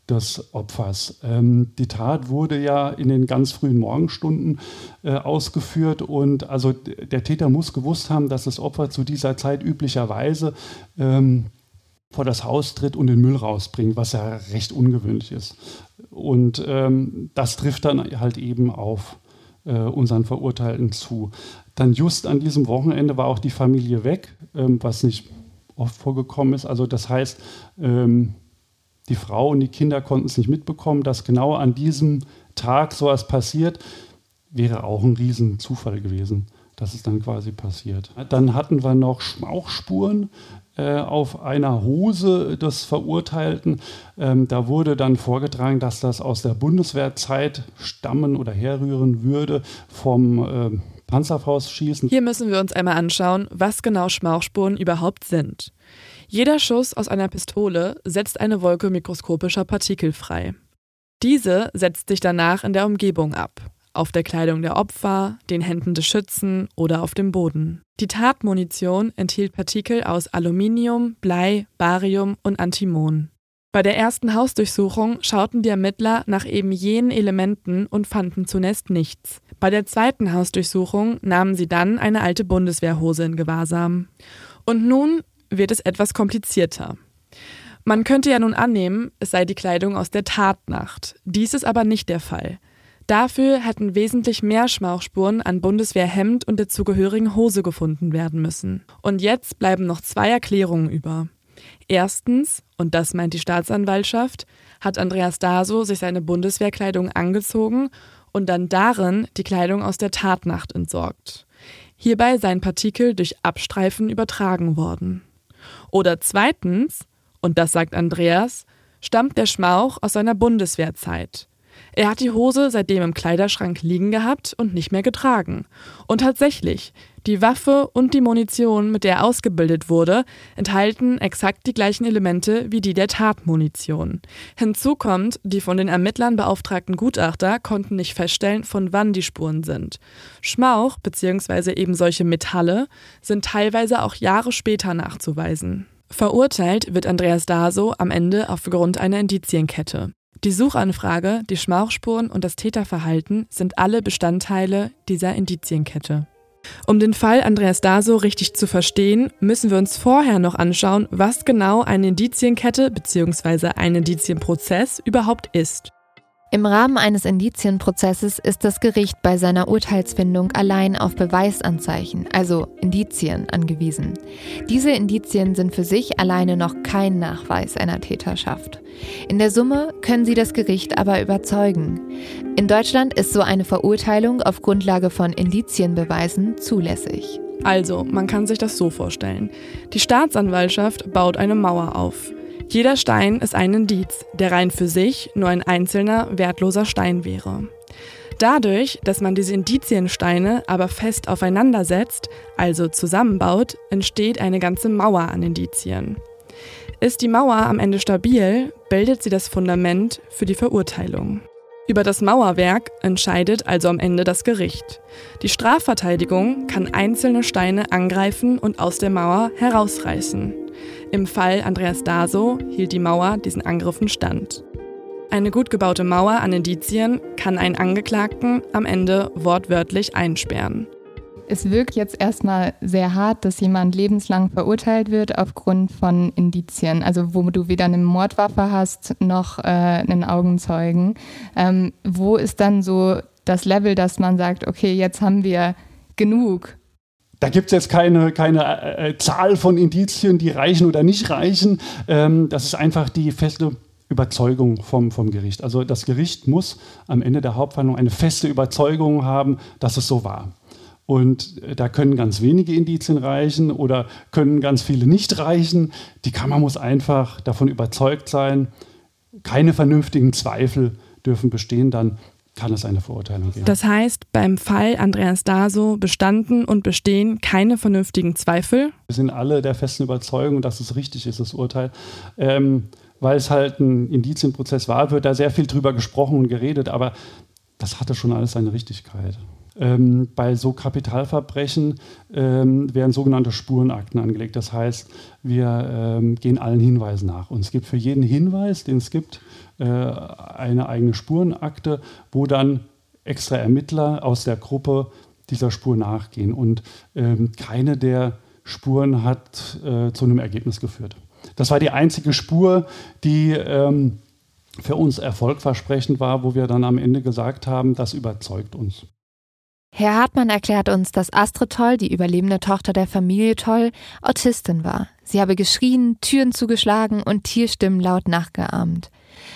des Opfers. Ähm, die Tat wurde ja in den ganz frühen Morgenstunden äh, ausgeführt und also der Täter muss gewusst haben, dass das Opfer zu dieser Zeit üblicherweise ähm, vor das Haus tritt und den Müll rausbringt, was ja recht ungewöhnlich ist. Und ähm, das trifft dann halt eben auf äh, unseren Verurteilten zu. Dann just an diesem Wochenende war auch die Familie weg, ähm, was nicht oft vorgekommen ist. Also das heißt, ähm, die Frau und die Kinder konnten es nicht mitbekommen, dass genau an diesem Tag sowas passiert, wäre auch ein Riesenzufall gewesen, dass es dann quasi passiert. Dann hatten wir noch Schmauchspuren äh, auf einer Hose des Verurteilten. Ähm, da wurde dann vorgetragen, dass das aus der Bundeswehrzeit stammen oder herrühren würde vom äh, Panzerfaustschießen. Hier müssen wir uns einmal anschauen, was genau Schmauchspuren überhaupt sind. Jeder Schuss aus einer Pistole setzt eine Wolke mikroskopischer Partikel frei. Diese setzt sich danach in der Umgebung ab, auf der Kleidung der Opfer, den Händen des Schützen oder auf dem Boden. Die Tatmunition enthielt Partikel aus Aluminium, Blei, Barium und Antimon. Bei der ersten Hausdurchsuchung schauten die Ermittler nach eben jenen Elementen und fanden zunächst nichts. Bei der zweiten Hausdurchsuchung nahmen sie dann eine alte Bundeswehrhose in Gewahrsam. Und nun wird es etwas komplizierter. Man könnte ja nun annehmen, es sei die Kleidung aus der Tatnacht. Dies ist aber nicht der Fall. Dafür hätten wesentlich mehr Schmauchspuren an Bundeswehrhemd und der zugehörigen Hose gefunden werden müssen. Und jetzt bleiben noch zwei Erklärungen über. Erstens, und das meint die Staatsanwaltschaft, hat Andreas Daso sich seine Bundeswehrkleidung angezogen und dann darin die Kleidung aus der Tatnacht entsorgt. Hierbei seien Partikel durch Abstreifen übertragen worden. Oder zweitens, und das sagt Andreas, stammt der Schmauch aus seiner Bundeswehrzeit. Er hat die Hose seitdem im Kleiderschrank liegen gehabt und nicht mehr getragen. Und tatsächlich, die Waffe und die Munition, mit der er ausgebildet wurde, enthalten exakt die gleichen Elemente wie die der Tatmunition. Hinzu kommt, die von den Ermittlern beauftragten Gutachter konnten nicht feststellen, von wann die Spuren sind. Schmauch bzw. eben solche Metalle sind teilweise auch Jahre später nachzuweisen. Verurteilt wird Andreas Daso am Ende aufgrund einer Indizienkette. Die Suchanfrage, die Schmauchspuren und das Täterverhalten sind alle Bestandteile dieser Indizienkette. Um den Fall Andreas Daso richtig zu verstehen, müssen wir uns vorher noch anschauen, was genau eine Indizienkette bzw. ein Indizienprozess überhaupt ist. Im Rahmen eines Indizienprozesses ist das Gericht bei seiner Urteilsfindung allein auf Beweisanzeichen, also Indizien, angewiesen. Diese Indizien sind für sich alleine noch kein Nachweis einer Täterschaft. In der Summe können sie das Gericht aber überzeugen. In Deutschland ist so eine Verurteilung auf Grundlage von Indizienbeweisen zulässig. Also, man kann sich das so vorstellen. Die Staatsanwaltschaft baut eine Mauer auf. Jeder Stein ist ein Indiz, der rein für sich nur ein einzelner, wertloser Stein wäre. Dadurch, dass man diese Indiziensteine aber fest aufeinander setzt, also zusammenbaut, entsteht eine ganze Mauer an Indizien. Ist die Mauer am Ende stabil, bildet sie das Fundament für die Verurteilung. Über das Mauerwerk entscheidet also am Ende das Gericht. Die Strafverteidigung kann einzelne Steine angreifen und aus der Mauer herausreißen. Im Fall Andreas Daso hielt die Mauer diesen Angriffen stand. Eine gut gebaute Mauer an Indizien kann einen Angeklagten am Ende wortwörtlich einsperren. Es wirkt jetzt erstmal sehr hart, dass jemand lebenslang verurteilt wird aufgrund von Indizien. Also wo du weder eine Mordwaffe hast noch äh, einen Augenzeugen. Ähm, wo ist dann so das Level, dass man sagt, okay, jetzt haben wir genug da gibt es jetzt keine, keine äh, äh, Zahl von Indizien, die reichen oder nicht reichen. Ähm, das ist einfach die feste Überzeugung vom, vom Gericht. Also das Gericht muss am Ende der Hauptverhandlung eine feste Überzeugung haben, dass es so war. Und äh, da können ganz wenige Indizien reichen oder können ganz viele nicht reichen. Die Kammer muss einfach davon überzeugt sein, keine vernünftigen Zweifel dürfen bestehen, dann kann es eine Verurteilung geben. Das heißt, beim Fall Andreas Daso bestanden und bestehen keine vernünftigen Zweifel? Wir sind alle der festen Überzeugung, dass es richtig ist, das Urteil. Ähm, weil es halt ein Indizienprozess war, wird da sehr viel drüber gesprochen und geredet, aber das hatte schon alles seine Richtigkeit. Ähm, bei so Kapitalverbrechen ähm, werden sogenannte Spurenakten angelegt. Das heißt, wir ähm, gehen allen Hinweisen nach. Und es gibt für jeden Hinweis, den es gibt, äh, eine eigene Spurenakte, wo dann extra Ermittler aus der Gruppe dieser Spur nachgehen. Und ähm, keine der Spuren hat äh, zu einem Ergebnis geführt. Das war die einzige Spur, die ähm, für uns erfolgversprechend war, wo wir dann am Ende gesagt haben, das überzeugt uns. Herr Hartmann erklärt uns, dass Astrid Toll, die überlebende Tochter der Familie Toll, Autistin war. Sie habe geschrien, Türen zugeschlagen und Tierstimmen laut nachgeahmt.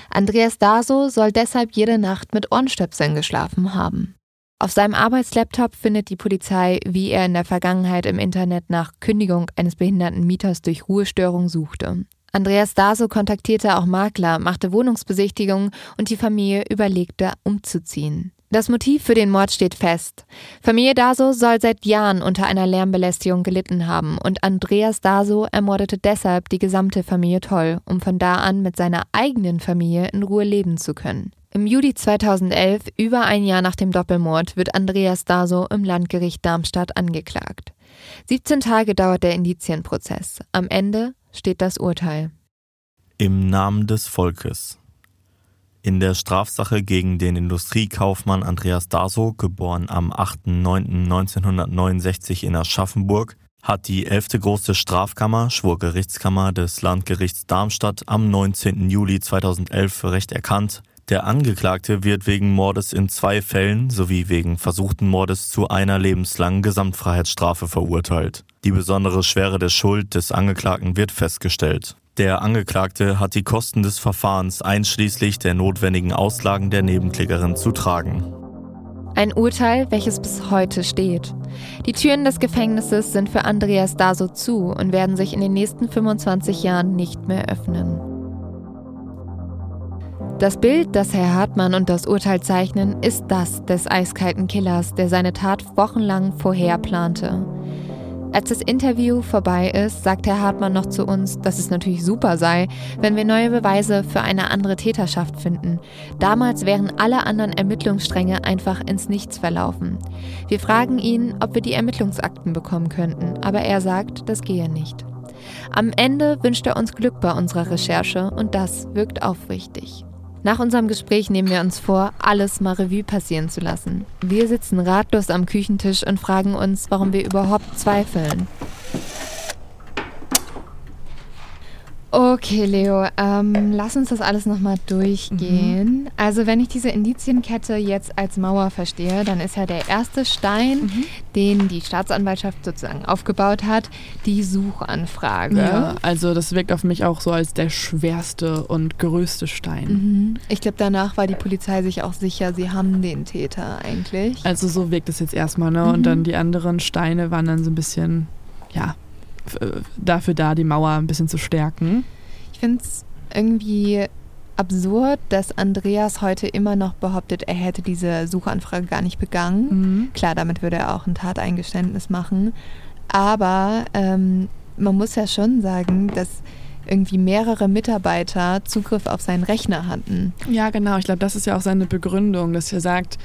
Andreas Daso soll deshalb jede Nacht mit Ohrenstöpseln geschlafen haben. Auf seinem Arbeitslaptop findet die Polizei, wie er in der Vergangenheit im Internet nach Kündigung eines behinderten Mieters durch Ruhestörung suchte. Andreas Daso kontaktierte auch Makler, machte Wohnungsbesichtigungen und die Familie überlegte, umzuziehen. Das Motiv für den Mord steht fest. Familie Daso soll seit Jahren unter einer Lärmbelästigung gelitten haben und Andreas Daso ermordete deshalb die gesamte Familie Toll, um von da an mit seiner eigenen Familie in Ruhe leben zu können. Im Juli 2011, über ein Jahr nach dem Doppelmord, wird Andreas Daso im Landgericht Darmstadt angeklagt. 17 Tage dauert der Indizienprozess. Am Ende steht das Urteil. Im Namen des Volkes. In der Strafsache gegen den Industriekaufmann Andreas Daso, geboren am 8.9.1969 in Aschaffenburg, hat die 11. Große Strafkammer, Schwurgerichtskammer des Landgerichts Darmstadt am 19. Juli 2011 für Recht erkannt, der Angeklagte wird wegen Mordes in zwei Fällen sowie wegen versuchten Mordes zu einer lebenslangen Gesamtfreiheitsstrafe verurteilt. Die besondere Schwere der Schuld des Angeklagten wird festgestellt. Der Angeklagte hat die Kosten des Verfahrens einschließlich der notwendigen Auslagen der Nebenklägerin zu tragen. Ein Urteil, welches bis heute steht. Die Türen des Gefängnisses sind für Andreas Daso zu und werden sich in den nächsten 25 Jahren nicht mehr öffnen. Das Bild, das Herr Hartmann und das Urteil zeichnen, ist das des eiskalten Killers, der seine Tat wochenlang vorher plante. Als das Interview vorbei ist, sagt Herr Hartmann noch zu uns, dass es natürlich super sei, wenn wir neue Beweise für eine andere Täterschaft finden. Damals wären alle anderen Ermittlungsstränge einfach ins Nichts verlaufen. Wir fragen ihn, ob wir die Ermittlungsakten bekommen könnten, aber er sagt, das gehe nicht. Am Ende wünscht er uns Glück bei unserer Recherche und das wirkt aufrichtig. Nach unserem Gespräch nehmen wir uns vor, alles mal Revue passieren zu lassen. Wir sitzen ratlos am Küchentisch und fragen uns, warum wir überhaupt zweifeln. Okay, Leo, ähm, lass uns das alles nochmal durchgehen. Mhm. Also wenn ich diese Indizienkette jetzt als Mauer verstehe, dann ist ja der erste Stein, mhm. den die Staatsanwaltschaft sozusagen aufgebaut hat, die Suchanfrage. Ja, also das wirkt auf mich auch so als der schwerste und größte Stein. Mhm. Ich glaube, danach war die Polizei sich auch sicher, sie haben den Täter eigentlich. Also so wirkt es jetzt erstmal, ne? Und dann die anderen Steine waren dann so ein bisschen, ja, dafür da, die Mauer ein bisschen zu stärken. Ich finde es irgendwie absurd, dass Andreas heute immer noch behauptet, er hätte diese Suchanfrage gar nicht begangen. Mhm. Klar, damit würde er auch ein Tateingeständnis machen. Aber ähm, man muss ja schon sagen, dass irgendwie mehrere Mitarbeiter Zugriff auf seinen Rechner hatten. Ja, genau. Ich glaube, das ist ja auch seine Begründung, dass er sagt,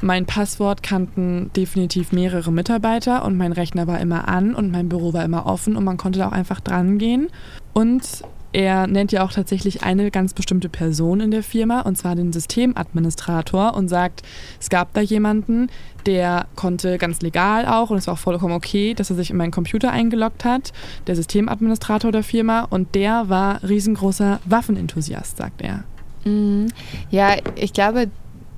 mein Passwort kannten definitiv mehrere Mitarbeiter und mein Rechner war immer an und mein Büro war immer offen und man konnte da auch einfach dran gehen. Und er nennt ja auch tatsächlich eine ganz bestimmte Person in der Firma, und zwar den Systemadministrator, und sagt, es gab da jemanden, der konnte ganz legal auch, und es war auch vollkommen okay, dass er sich in meinen Computer eingeloggt hat, der Systemadministrator der Firma, und der war riesengroßer Waffenenthusiast, sagt er. Mhm. Ja, ich glaube,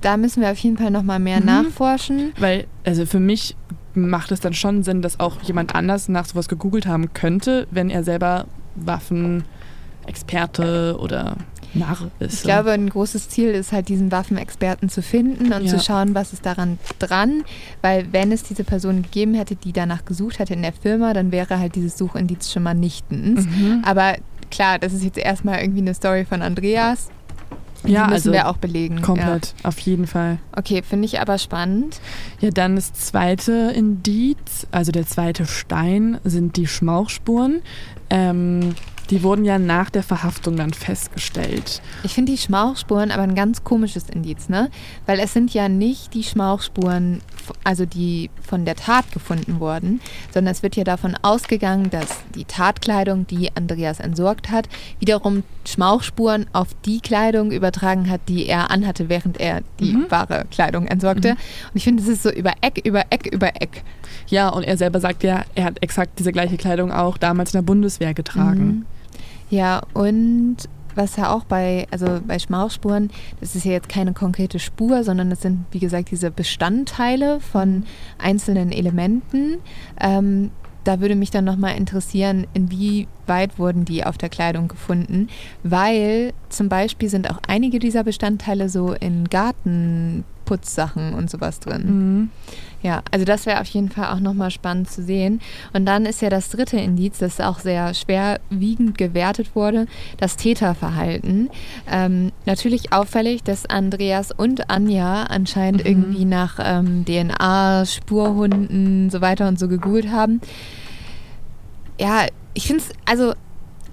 da müssen wir auf jeden Fall noch mal mehr mhm. nachforschen. Weil, also für mich macht es dann schon Sinn, dass auch jemand anders nach sowas gegoogelt haben könnte, wenn er selber Waffenexperte oder Narr ist. Ich glaube, ein großes Ziel ist halt, diesen Waffenexperten zu finden und ja. zu schauen, was ist daran dran. Weil wenn es diese Person gegeben hätte, die danach gesucht hätte in der Firma, dann wäre halt dieses Suchindiz schon mal nichtens. Mhm. Aber klar, das ist jetzt erstmal irgendwie eine Story von Andreas. Ja, müssen also wir auch belegen. Komplett, ja. auf jeden Fall. Okay, finde ich aber spannend. Ja, dann das zweite Indiz, also der zweite Stein, sind die Schmauchspuren. Ähm, die wurden ja nach der Verhaftung dann festgestellt. Ich finde die Schmauchspuren aber ein ganz komisches Indiz, ne? Weil es sind ja nicht die Schmauchspuren, also die von der Tat gefunden wurden, sondern es wird ja davon ausgegangen, dass die Tatkleidung, die Andreas entsorgt hat, wiederum Schmauchspuren auf die Kleidung übertragen hat, die er anhatte, während er die mhm. wahre Kleidung entsorgte. Mhm. Und ich finde, es ist so über Eck, über Eck, über Eck. Ja, und er selber sagt ja, er hat exakt diese gleiche Kleidung auch damals in der Bundeswehr getragen. Mhm. Ja, und was ja auch bei, also bei Schmauchspuren, das ist ja jetzt keine konkrete Spur, sondern das sind, wie gesagt, diese Bestandteile von einzelnen Elementen. Ähm, da würde mich dann nochmal interessieren, inwieweit wurden die auf der Kleidung gefunden, weil zum Beispiel sind auch einige dieser Bestandteile so in Gartenputzsachen und sowas drin. Mhm. Ja, also das wäre auf jeden Fall auch nochmal spannend zu sehen. Und dann ist ja das dritte Indiz, das auch sehr schwerwiegend gewertet wurde, das Täterverhalten. Ähm, natürlich auffällig, dass Andreas und Anja anscheinend mhm. irgendwie nach ähm, DNA, Spurhunden, so weiter und so gegoogelt haben. Ja, ich finde es, also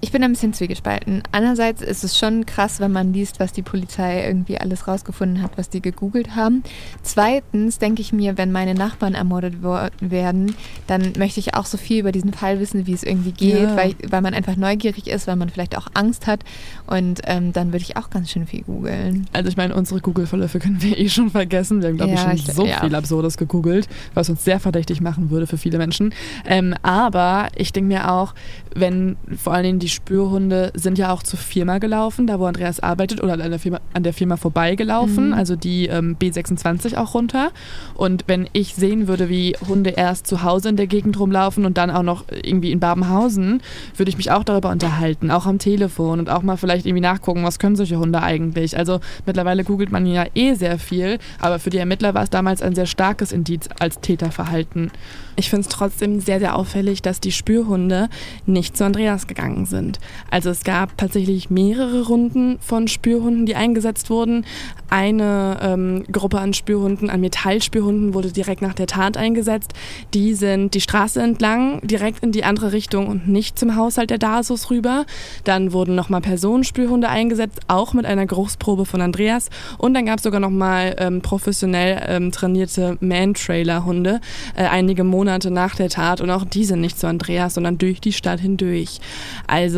ich bin ein bisschen zwiegespalten. Einerseits ist es schon krass, wenn man liest, was die Polizei irgendwie alles rausgefunden hat, was die gegoogelt haben. Zweitens denke ich mir, wenn meine Nachbarn ermordet werden, dann möchte ich auch so viel über diesen Fall wissen, wie es irgendwie geht, ja. weil, weil man einfach neugierig ist, weil man vielleicht auch Angst hat. Und ähm, dann würde ich auch ganz schön viel googeln. Also ich meine, unsere Google-Verläufe können wir eh schon vergessen. Wir haben, glaube ja, ich, schon so ja. viel Absurdes gegoogelt, was uns sehr verdächtig machen würde für viele Menschen. Ähm, aber ich denke mir auch, wenn vor allen Dingen die Spürhunde sind ja auch zur Firma gelaufen, da wo Andreas arbeitet, oder an der Firma, an der Firma vorbeigelaufen, mhm. also die ähm, B26 auch runter. Und wenn ich sehen würde, wie Hunde erst zu Hause in der Gegend rumlaufen und dann auch noch irgendwie in Babenhausen, würde ich mich auch darüber unterhalten, auch am Telefon und auch mal vielleicht irgendwie nachgucken, was können solche Hunde eigentlich. Also mittlerweile googelt man ja eh sehr viel, aber für die Ermittler war es damals ein sehr starkes Indiz als Täterverhalten. Ich finde es trotzdem sehr, sehr auffällig, dass die Spürhunde nicht zu Andreas gegangen sind. Also es gab tatsächlich mehrere Runden von Spürhunden, die eingesetzt wurden. Eine ähm, Gruppe an Spürhunden, an Metallspürhunden, wurde direkt nach der Tat eingesetzt. Die sind die Straße entlang, direkt in die andere Richtung und nicht zum Haushalt der Dasus rüber. Dann wurden nochmal Personenspürhunde eingesetzt, auch mit einer Großprobe von Andreas. Und dann gab es sogar nochmal ähm, professionell ähm, trainierte Man-Trailer-Hunde, äh, einige Monate nach der Tat und auch die sind nicht zu Andreas, sondern durch die Stadt hindurch. Also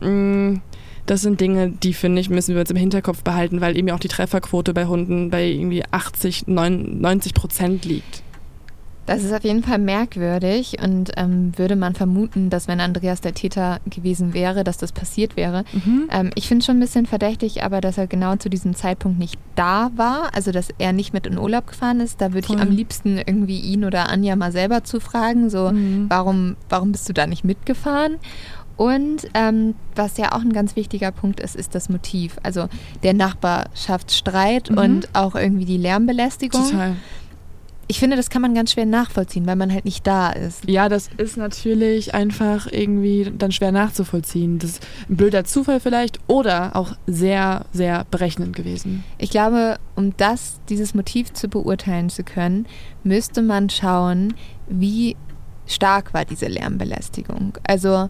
mh, mm, Das sind Dinge, die finde ich, müssen wir uns im Hinterkopf behalten, weil eben auch die Trefferquote bei Hunden bei irgendwie 80, 90 Prozent liegt. Das ist auf jeden Fall merkwürdig und ähm, würde man vermuten, dass wenn Andreas der Täter gewesen wäre, dass das passiert wäre. Mhm. Ähm, ich finde es schon ein bisschen verdächtig, aber dass er genau zu diesem Zeitpunkt nicht da war, also dass er nicht mit in Urlaub gefahren ist, da würde ich am liebsten irgendwie ihn oder Anja mal selber zu fragen, so mhm. warum, warum bist du da nicht mitgefahren? Und ähm, was ja auch ein ganz wichtiger Punkt ist, ist das Motiv. Also der Nachbarschaftsstreit mhm. und auch irgendwie die Lärmbelästigung. Total. Ich finde, das kann man ganz schwer nachvollziehen, weil man halt nicht da ist. Ja, das ist natürlich einfach irgendwie dann schwer nachzuvollziehen. Das ist ein blöder Zufall vielleicht oder auch sehr, sehr berechnend gewesen. Ich glaube, um das, dieses Motiv zu beurteilen zu können, müsste man schauen, wie stark war diese Lärmbelästigung. Also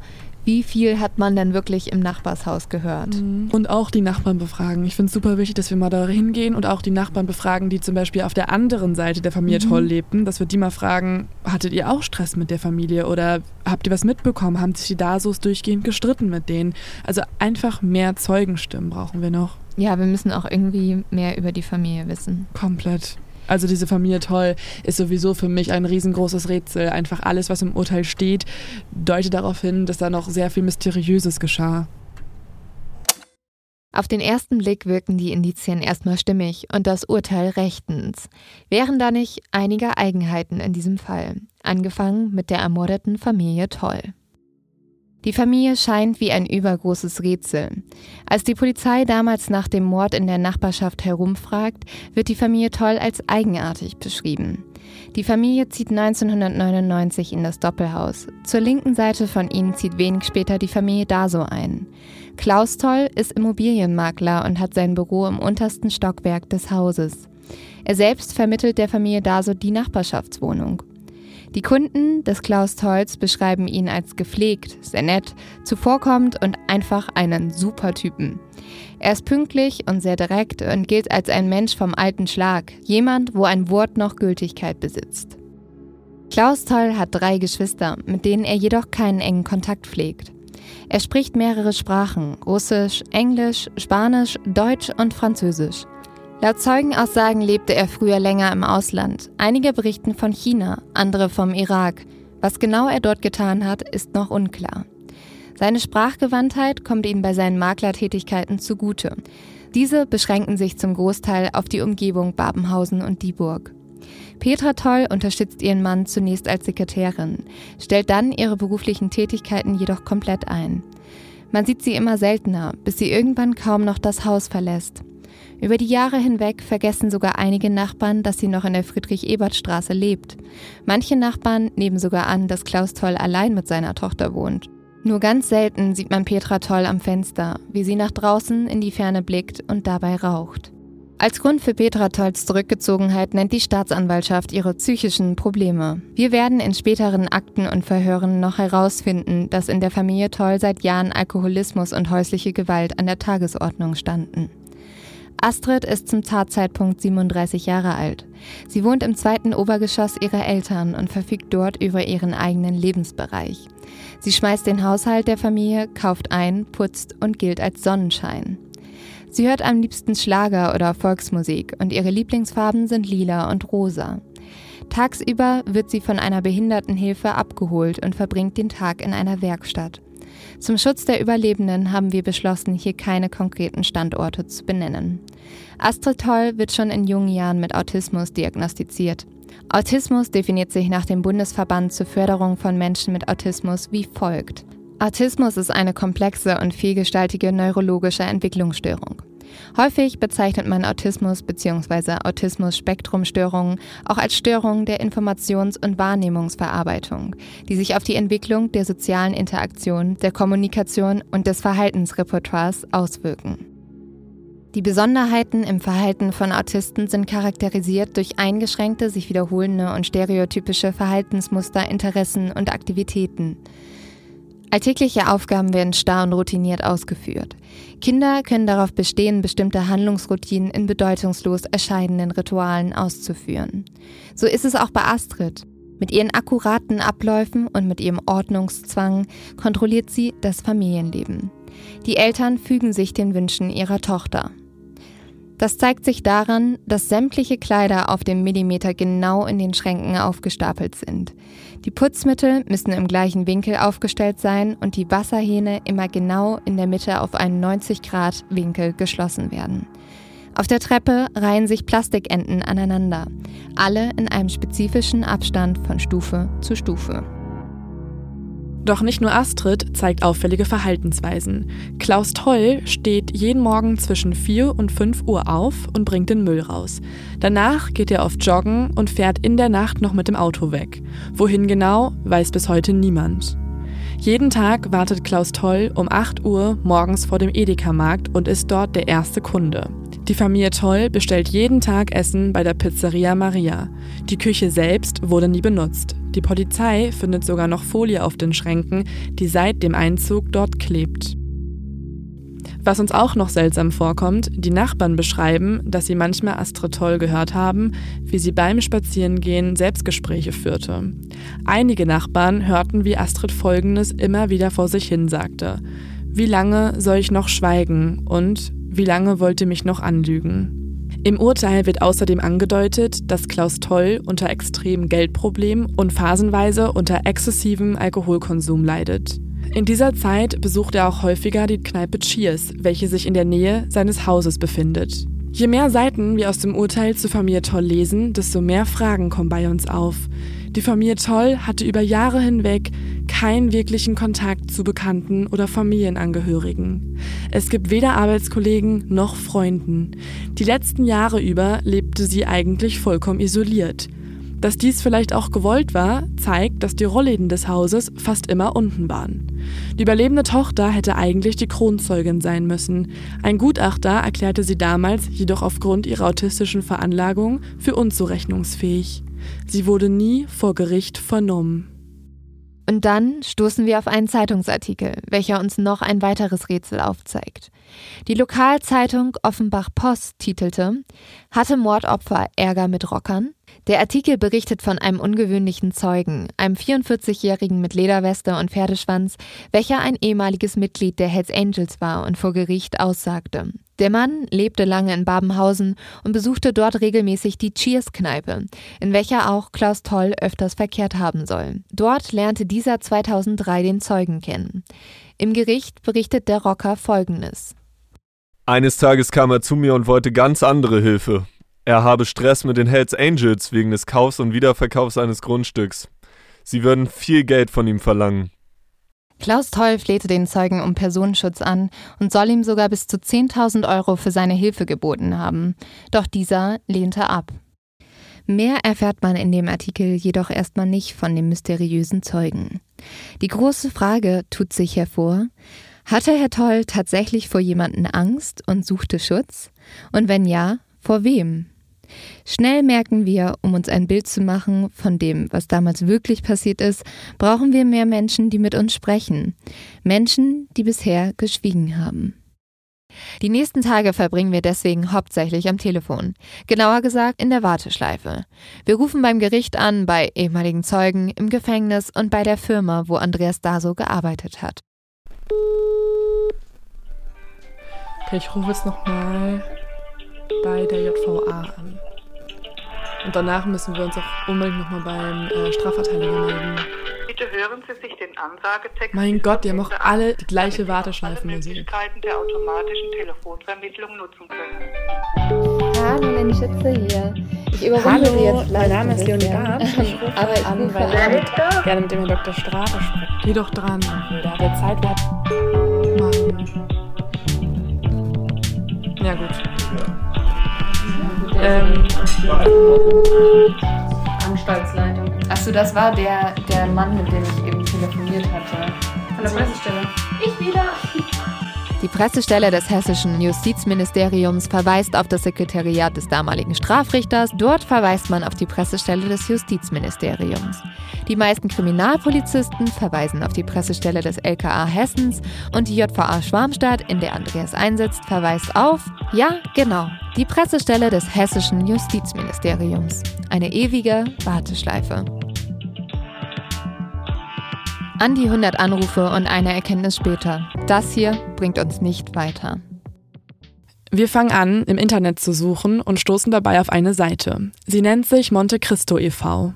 wie viel hat man denn wirklich im Nachbarshaus gehört? Mhm. Und auch die Nachbarn befragen. Ich finde es super wichtig, dass wir mal da hingehen und auch die Nachbarn befragen, die zum Beispiel auf der anderen Seite der Familie mhm. toll lebten, dass wir die mal fragen, hattet ihr auch Stress mit der Familie oder habt ihr was mitbekommen? Haben sich die Dasos durchgehend gestritten mit denen? Also einfach mehr Zeugenstimmen brauchen wir noch. Ja, wir müssen auch irgendwie mehr über die Familie wissen. Komplett. Also diese Familie Toll ist sowieso für mich ein riesengroßes Rätsel. Einfach alles, was im Urteil steht, deutet darauf hin, dass da noch sehr viel Mysteriöses geschah. Auf den ersten Blick wirken die Indizien erstmal stimmig und das Urteil rechtens. Wären da nicht einige Eigenheiten in diesem Fall, angefangen mit der ermordeten Familie Toll. Die Familie scheint wie ein übergroßes Rätsel. Als die Polizei damals nach dem Mord in der Nachbarschaft herumfragt, wird die Familie Toll als eigenartig beschrieben. Die Familie zieht 1999 in das Doppelhaus. Zur linken Seite von ihnen zieht wenig später die Familie Daso ein. Klaus Toll ist Immobilienmakler und hat sein Büro im untersten Stockwerk des Hauses. Er selbst vermittelt der Familie Daso die Nachbarschaftswohnung. Die Kunden des Klaus Tolz beschreiben ihn als gepflegt, sehr nett, zuvorkommend und einfach einen super Typen. Er ist pünktlich und sehr direkt und gilt als ein Mensch vom alten Schlag, jemand, wo ein Wort noch Gültigkeit besitzt. Klaus Toll hat drei Geschwister, mit denen er jedoch keinen engen Kontakt pflegt. Er spricht mehrere Sprachen, Russisch, Englisch, Spanisch, Deutsch und Französisch. Laut Zeugenaussagen lebte er früher länger im Ausland. Einige berichten von China, andere vom Irak. Was genau er dort getan hat, ist noch unklar. Seine Sprachgewandtheit kommt ihm bei seinen Maklertätigkeiten zugute. Diese beschränken sich zum Großteil auf die Umgebung Babenhausen und Dieburg. Petra Toll unterstützt ihren Mann zunächst als Sekretärin, stellt dann ihre beruflichen Tätigkeiten jedoch komplett ein. Man sieht sie immer seltener, bis sie irgendwann kaum noch das Haus verlässt. Über die Jahre hinweg vergessen sogar einige Nachbarn, dass sie noch in der Friedrich-Ebert-Straße lebt. Manche Nachbarn nehmen sogar an, dass Klaus Toll allein mit seiner Tochter wohnt. Nur ganz selten sieht man Petra Toll am Fenster, wie sie nach draußen in die Ferne blickt und dabei raucht. Als Grund für Petra Tolls Zurückgezogenheit nennt die Staatsanwaltschaft ihre psychischen Probleme. Wir werden in späteren Akten und Verhören noch herausfinden, dass in der Familie Toll seit Jahren Alkoholismus und häusliche Gewalt an der Tagesordnung standen. Astrid ist zum Tatzeitpunkt 37 Jahre alt. Sie wohnt im zweiten Obergeschoss ihrer Eltern und verfügt dort über ihren eigenen Lebensbereich. Sie schmeißt den Haushalt der Familie, kauft ein, putzt und gilt als Sonnenschein. Sie hört am liebsten Schlager oder Volksmusik und ihre Lieblingsfarben sind lila und rosa. Tagsüber wird sie von einer Behindertenhilfe abgeholt und verbringt den Tag in einer Werkstatt. Zum Schutz der Überlebenden haben wir beschlossen, hier keine konkreten Standorte zu benennen. Astrid Toll wird schon in jungen Jahren mit Autismus diagnostiziert. Autismus definiert sich nach dem Bundesverband zur Förderung von Menschen mit Autismus wie folgt. Autismus ist eine komplexe und vielgestaltige neurologische Entwicklungsstörung. Häufig bezeichnet man Autismus bzw. Autismus-Spektrumstörungen auch als Störungen der Informations- und Wahrnehmungsverarbeitung, die sich auf die Entwicklung der sozialen Interaktion, der Kommunikation und des Verhaltensrepertoires auswirken. Die Besonderheiten im Verhalten von Autisten sind charakterisiert durch eingeschränkte, sich wiederholende und stereotypische Verhaltensmuster, Interessen und Aktivitäten. Alltägliche Aufgaben werden starr und routiniert ausgeführt. Kinder können darauf bestehen, bestimmte Handlungsroutinen in bedeutungslos erscheinenden Ritualen auszuführen. So ist es auch bei Astrid. Mit ihren akkuraten Abläufen und mit ihrem Ordnungszwang kontrolliert sie das Familienleben. Die Eltern fügen sich den Wünschen ihrer Tochter. Das zeigt sich daran, dass sämtliche Kleider auf dem Millimeter genau in den Schränken aufgestapelt sind. Die Putzmittel müssen im gleichen Winkel aufgestellt sein und die Wasserhähne immer genau in der Mitte auf einen 90 Grad Winkel geschlossen werden. Auf der Treppe reihen sich Plastikenten aneinander, alle in einem spezifischen Abstand von Stufe zu Stufe. Doch nicht nur Astrid zeigt auffällige Verhaltensweisen. Klaus Toll steht jeden Morgen zwischen 4 und 5 Uhr auf und bringt den Müll raus. Danach geht er oft joggen und fährt in der Nacht noch mit dem Auto weg. Wohin genau, weiß bis heute niemand. Jeden Tag wartet Klaus Toll um 8 Uhr morgens vor dem Edeka-Markt und ist dort der erste Kunde. Die Familie Toll bestellt jeden Tag Essen bei der Pizzeria Maria. Die Küche selbst wurde nie benutzt. Die Polizei findet sogar noch Folie auf den Schränken, die seit dem Einzug dort klebt. Was uns auch noch seltsam vorkommt, die Nachbarn beschreiben, dass sie manchmal Astrid Toll gehört haben, wie sie beim Spazierengehen Selbstgespräche führte. Einige Nachbarn hörten, wie Astrid Folgendes immer wieder vor sich hin sagte. Wie lange soll ich noch schweigen und wie lange wollt ihr mich noch anlügen? Im Urteil wird außerdem angedeutet, dass Klaus Toll unter extremen Geldproblemen und phasenweise unter exzessivem Alkoholkonsum leidet. In dieser Zeit besucht er auch häufiger die Kneipe Cheers, welche sich in der Nähe seines Hauses befindet. Je mehr Seiten wir aus dem Urteil zur Familie Toll lesen, desto mehr Fragen kommen bei uns auf. Die Familie Toll hatte über Jahre hinweg keinen wirklichen Kontakt zu Bekannten oder Familienangehörigen. Es gibt weder Arbeitskollegen noch Freunden. Die letzten Jahre über lebte sie eigentlich vollkommen isoliert. Dass dies vielleicht auch gewollt war, zeigt, dass die Rollläden des Hauses fast immer unten waren. Die überlebende Tochter hätte eigentlich die Kronzeugin sein müssen. Ein Gutachter erklärte sie damals jedoch aufgrund ihrer autistischen Veranlagung für unzurechnungsfähig. Sie wurde nie vor Gericht vernommen. Und dann stoßen wir auf einen Zeitungsartikel, welcher uns noch ein weiteres Rätsel aufzeigt. Die Lokalzeitung Offenbach Post titelte Hatte Mordopfer Ärger mit Rockern? Der Artikel berichtet von einem ungewöhnlichen Zeugen, einem 44-Jährigen mit Lederweste und Pferdeschwanz, welcher ein ehemaliges Mitglied der Hells Angels war und vor Gericht aussagte. Der Mann lebte lange in Babenhausen und besuchte dort regelmäßig die Cheers-Kneipe, in welcher auch Klaus Toll öfters verkehrt haben soll. Dort lernte dieser 2003 den Zeugen kennen. Im Gericht berichtet der Rocker Folgendes. Eines Tages kam er zu mir und wollte ganz andere Hilfe. Er habe Stress mit den Hells Angels wegen des Kaufs und Wiederverkaufs seines Grundstücks. Sie würden viel Geld von ihm verlangen. Klaus Toll flehte den Zeugen um Personenschutz an und soll ihm sogar bis zu 10.000 Euro für seine Hilfe geboten haben. Doch dieser lehnte ab. Mehr erfährt man in dem Artikel jedoch erstmal nicht von dem mysteriösen Zeugen. Die große Frage tut sich hervor, hatte Herr Toll tatsächlich vor jemanden Angst und suchte Schutz? Und wenn ja, vor wem? Schnell merken wir, um uns ein Bild zu machen von dem, was damals wirklich passiert ist, brauchen wir mehr Menschen, die mit uns sprechen. Menschen, die bisher geschwiegen haben. Die nächsten Tage verbringen wir deswegen hauptsächlich am Telefon. Genauer gesagt in der Warteschleife. Wir rufen beim Gericht an, bei ehemaligen Zeugen, im Gefängnis und bei der Firma, wo Andreas Daso gearbeitet hat. Okay, ich rufe jetzt nochmal bei der JVA an. Und danach müssen wir uns auch unbedingt nochmal beim äh, Strafverteidiger melden. Bitte hören Sie sich den Ansagetext. Mein Gott, die haben auch alle die gleiche Warteschleifenmusik. Möglichkeiten der automatischen Telefonvermittlung nutzen können. Hallo, Lenny Schütze hier. Ich überrunde Sie jetzt mein Name ist Leonie rufe Aber ich an, weil ich gerne mit dem Herrn Dr. Strafe sprechen. Geh doch dran. Da der Zeit wert. Mann. Ja, gut. Ähm, Anstaltsleitung. Achso, das war der, der Mann, mit dem ich eben telefoniert hatte. Von der Pressestelle. Ich wieder. Die Pressestelle des hessischen Justizministeriums verweist auf das Sekretariat des damaligen Strafrichters. Dort verweist man auf die Pressestelle des Justizministeriums. Die meisten Kriminalpolizisten verweisen auf die Pressestelle des LKA Hessens und die JVA Schwarmstadt, in der Andreas einsetzt, verweist auf, ja, genau, die Pressestelle des hessischen Justizministeriums. Eine ewige Warteschleife. An die 100 Anrufe und eine Erkenntnis später. Das hier bringt uns nicht weiter. Wir fangen an, im Internet zu suchen und stoßen dabei auf eine Seite. Sie nennt sich Monte Cristo e.V.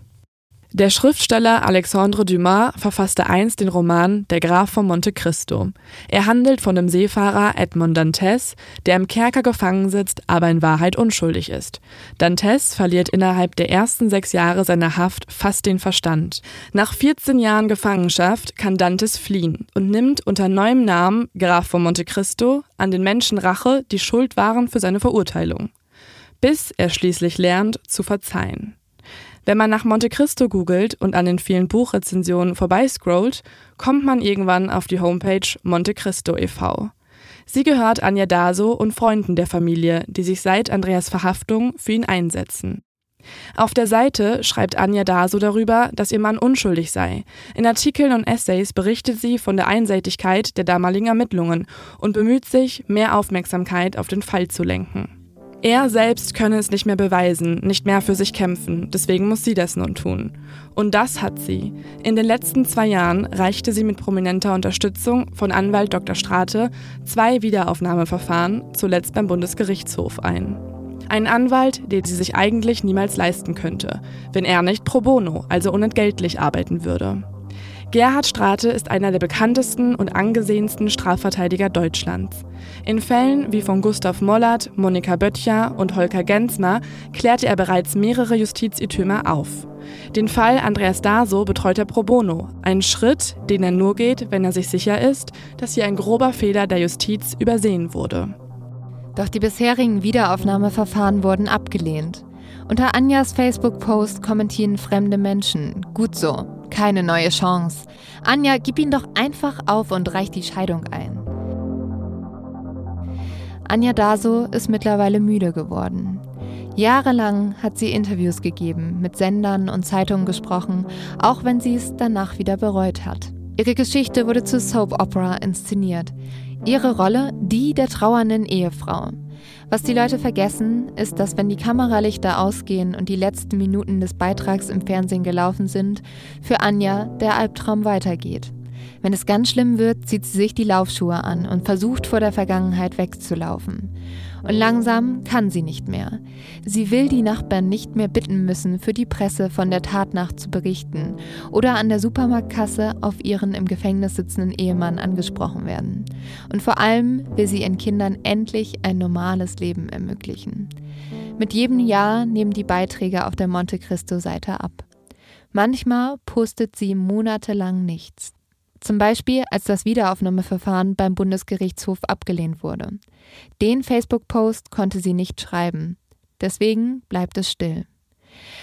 Der Schriftsteller Alexandre Dumas verfasste einst den Roman Der Graf von Monte Cristo. Er handelt von dem Seefahrer Edmond Dantes, der im Kerker gefangen sitzt, aber in Wahrheit unschuldig ist. Dantes verliert innerhalb der ersten sechs Jahre seiner Haft fast den Verstand. Nach 14 Jahren Gefangenschaft kann Dantes fliehen und nimmt unter neuem Namen Graf von Monte Cristo an den Menschen Rache, die schuld waren für seine Verurteilung. Bis er schließlich lernt, zu verzeihen. Wenn man nach Monte Cristo googelt und an den vielen Buchrezensionen vorbeiscrollt, kommt man irgendwann auf die Homepage Monte Cristo e.V. Sie gehört Anja Daso und Freunden der Familie, die sich seit Andreas Verhaftung für ihn einsetzen. Auf der Seite schreibt Anja Daso darüber, dass ihr Mann unschuldig sei. In Artikeln und Essays berichtet sie von der Einseitigkeit der damaligen Ermittlungen und bemüht sich, mehr Aufmerksamkeit auf den Fall zu lenken. Er selbst könne es nicht mehr beweisen, nicht mehr für sich kämpfen, deswegen muss sie das nun tun. Und das hat sie. In den letzten zwei Jahren reichte sie mit prominenter Unterstützung von Anwalt Dr. Strate zwei Wiederaufnahmeverfahren, zuletzt beim Bundesgerichtshof, ein. Ein Anwalt, den sie sich eigentlich niemals leisten könnte, wenn er nicht pro bono, also unentgeltlich arbeiten würde. Gerhard Strate ist einer der bekanntesten und angesehensten Strafverteidiger Deutschlands. In Fällen wie von Gustav Mollert, Monika Böttcher und Holger Gensmer klärte er bereits mehrere Justizirrtümer auf. Den Fall Andreas Daso betreut er pro bono, einen Schritt, den er nur geht, wenn er sich sicher ist, dass hier ein grober Fehler der Justiz übersehen wurde. Doch die bisherigen Wiederaufnahmeverfahren wurden abgelehnt. Unter Anjas Facebook-Post kommentieren fremde Menschen. Gut so, keine neue Chance. Anja, gib ihn doch einfach auf und reich die Scheidung ein. Anja Daso ist mittlerweile müde geworden. Jahrelang hat sie Interviews gegeben, mit Sendern und Zeitungen gesprochen, auch wenn sie es danach wieder bereut hat. Ihre Geschichte wurde zu Soap Opera inszeniert. Ihre Rolle die der trauernden Ehefrau. Was die Leute vergessen, ist, dass wenn die Kameralichter ausgehen und die letzten Minuten des Beitrags im Fernsehen gelaufen sind, für Anja der Albtraum weitergeht. Wenn es ganz schlimm wird, zieht sie sich die Laufschuhe an und versucht vor der Vergangenheit wegzulaufen. Und langsam kann sie nicht mehr. Sie will die Nachbarn nicht mehr bitten müssen, für die Presse von der Tatnacht zu berichten oder an der Supermarktkasse auf ihren im Gefängnis sitzenden Ehemann angesprochen werden. Und vor allem will sie ihren Kindern endlich ein normales Leben ermöglichen. Mit jedem Jahr nehmen die Beiträge auf der Monte Cristo-Seite ab. Manchmal postet sie monatelang nichts. Zum Beispiel, als das Wiederaufnahmeverfahren beim Bundesgerichtshof abgelehnt wurde. Den Facebook-Post konnte sie nicht schreiben. Deswegen bleibt es still.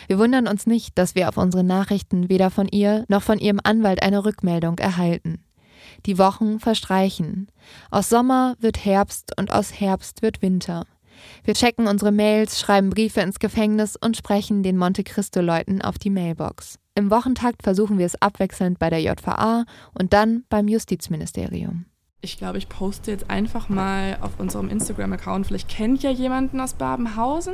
Wir wundern uns nicht, dass wir auf unsere Nachrichten weder von ihr noch von ihrem Anwalt eine Rückmeldung erhalten. Die Wochen verstreichen. Aus Sommer wird Herbst und aus Herbst wird Winter. Wir checken unsere Mails, schreiben Briefe ins Gefängnis und sprechen den Monte Cristo-Leuten auf die Mailbox. Im Wochentakt versuchen wir es abwechselnd bei der JVA und dann beim Justizministerium. Ich glaube, ich poste jetzt einfach mal auf unserem Instagram-Account. Vielleicht kennt ja jemanden aus Babenhausen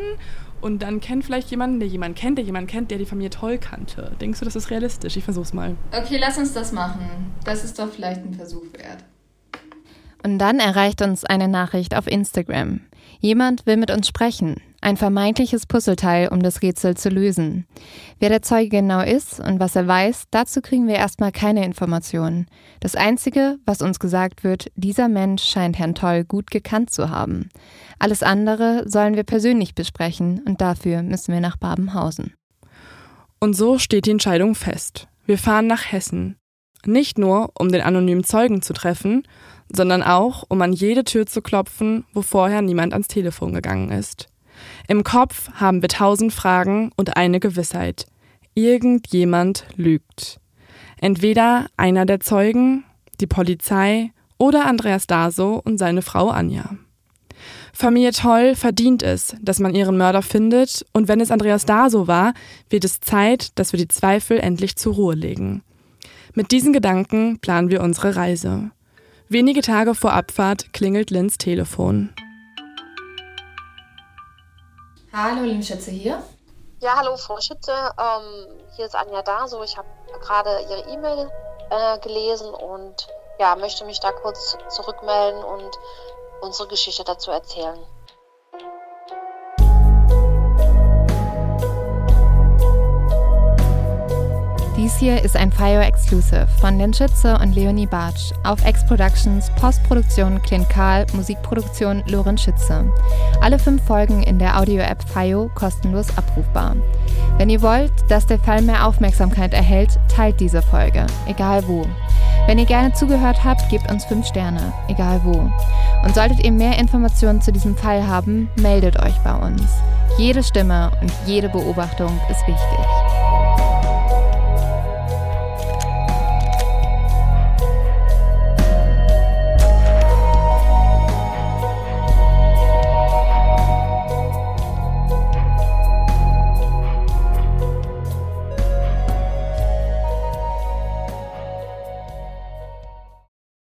und dann kennt vielleicht jemanden, der jemanden kennt, der jemanden kennt, der die Familie toll kannte. Denkst du, das ist realistisch? Ich versuch's mal. Okay, lass uns das machen. Das ist doch vielleicht ein Versuch wert. Und dann erreicht uns eine Nachricht auf Instagram. Jemand will mit uns sprechen. Ein vermeintliches Puzzleteil, um das Rätsel zu lösen. Wer der Zeuge genau ist und was er weiß, dazu kriegen wir erstmal keine Informationen. Das Einzige, was uns gesagt wird, dieser Mensch scheint Herrn Toll gut gekannt zu haben. Alles andere sollen wir persönlich besprechen und dafür müssen wir nach Babenhausen. Und so steht die Entscheidung fest. Wir fahren nach Hessen. Nicht nur, um den anonymen Zeugen zu treffen, sondern auch, um an jede Tür zu klopfen, wo vorher niemand ans Telefon gegangen ist. Im Kopf haben wir tausend Fragen und eine Gewissheit. Irgendjemand lügt. Entweder einer der Zeugen, die Polizei oder Andreas Daso und seine Frau Anja. Familie Toll verdient es, dass man ihren Mörder findet, und wenn es Andreas Daso war, wird es Zeit, dass wir die Zweifel endlich zur Ruhe legen. Mit diesen Gedanken planen wir unsere Reise. Wenige Tage vor Abfahrt klingelt Lins Telefon. Hallo, liebe Schätze hier. Ja, hallo, Frau Schütze. Ähm, hier ist Anja Daso. Ich habe gerade Ihre E-Mail äh, gelesen und ja, möchte mich da kurz zurückmelden und unsere Geschichte dazu erzählen. Dies hier ist ein FIO Exclusive von Den Schütze und Leonie Bartsch auf X Productions, Postproduktion Clint Karl, Musikproduktion Lorenz Schütze. Alle fünf Folgen in der Audio-App FIO kostenlos abrufbar. Wenn ihr wollt, dass der Fall mehr Aufmerksamkeit erhält, teilt diese Folge, egal wo. Wenn ihr gerne zugehört habt, gebt uns 5 Sterne, egal wo. Und solltet ihr mehr Informationen zu diesem Fall haben, meldet euch bei uns. Jede Stimme und jede Beobachtung ist wichtig.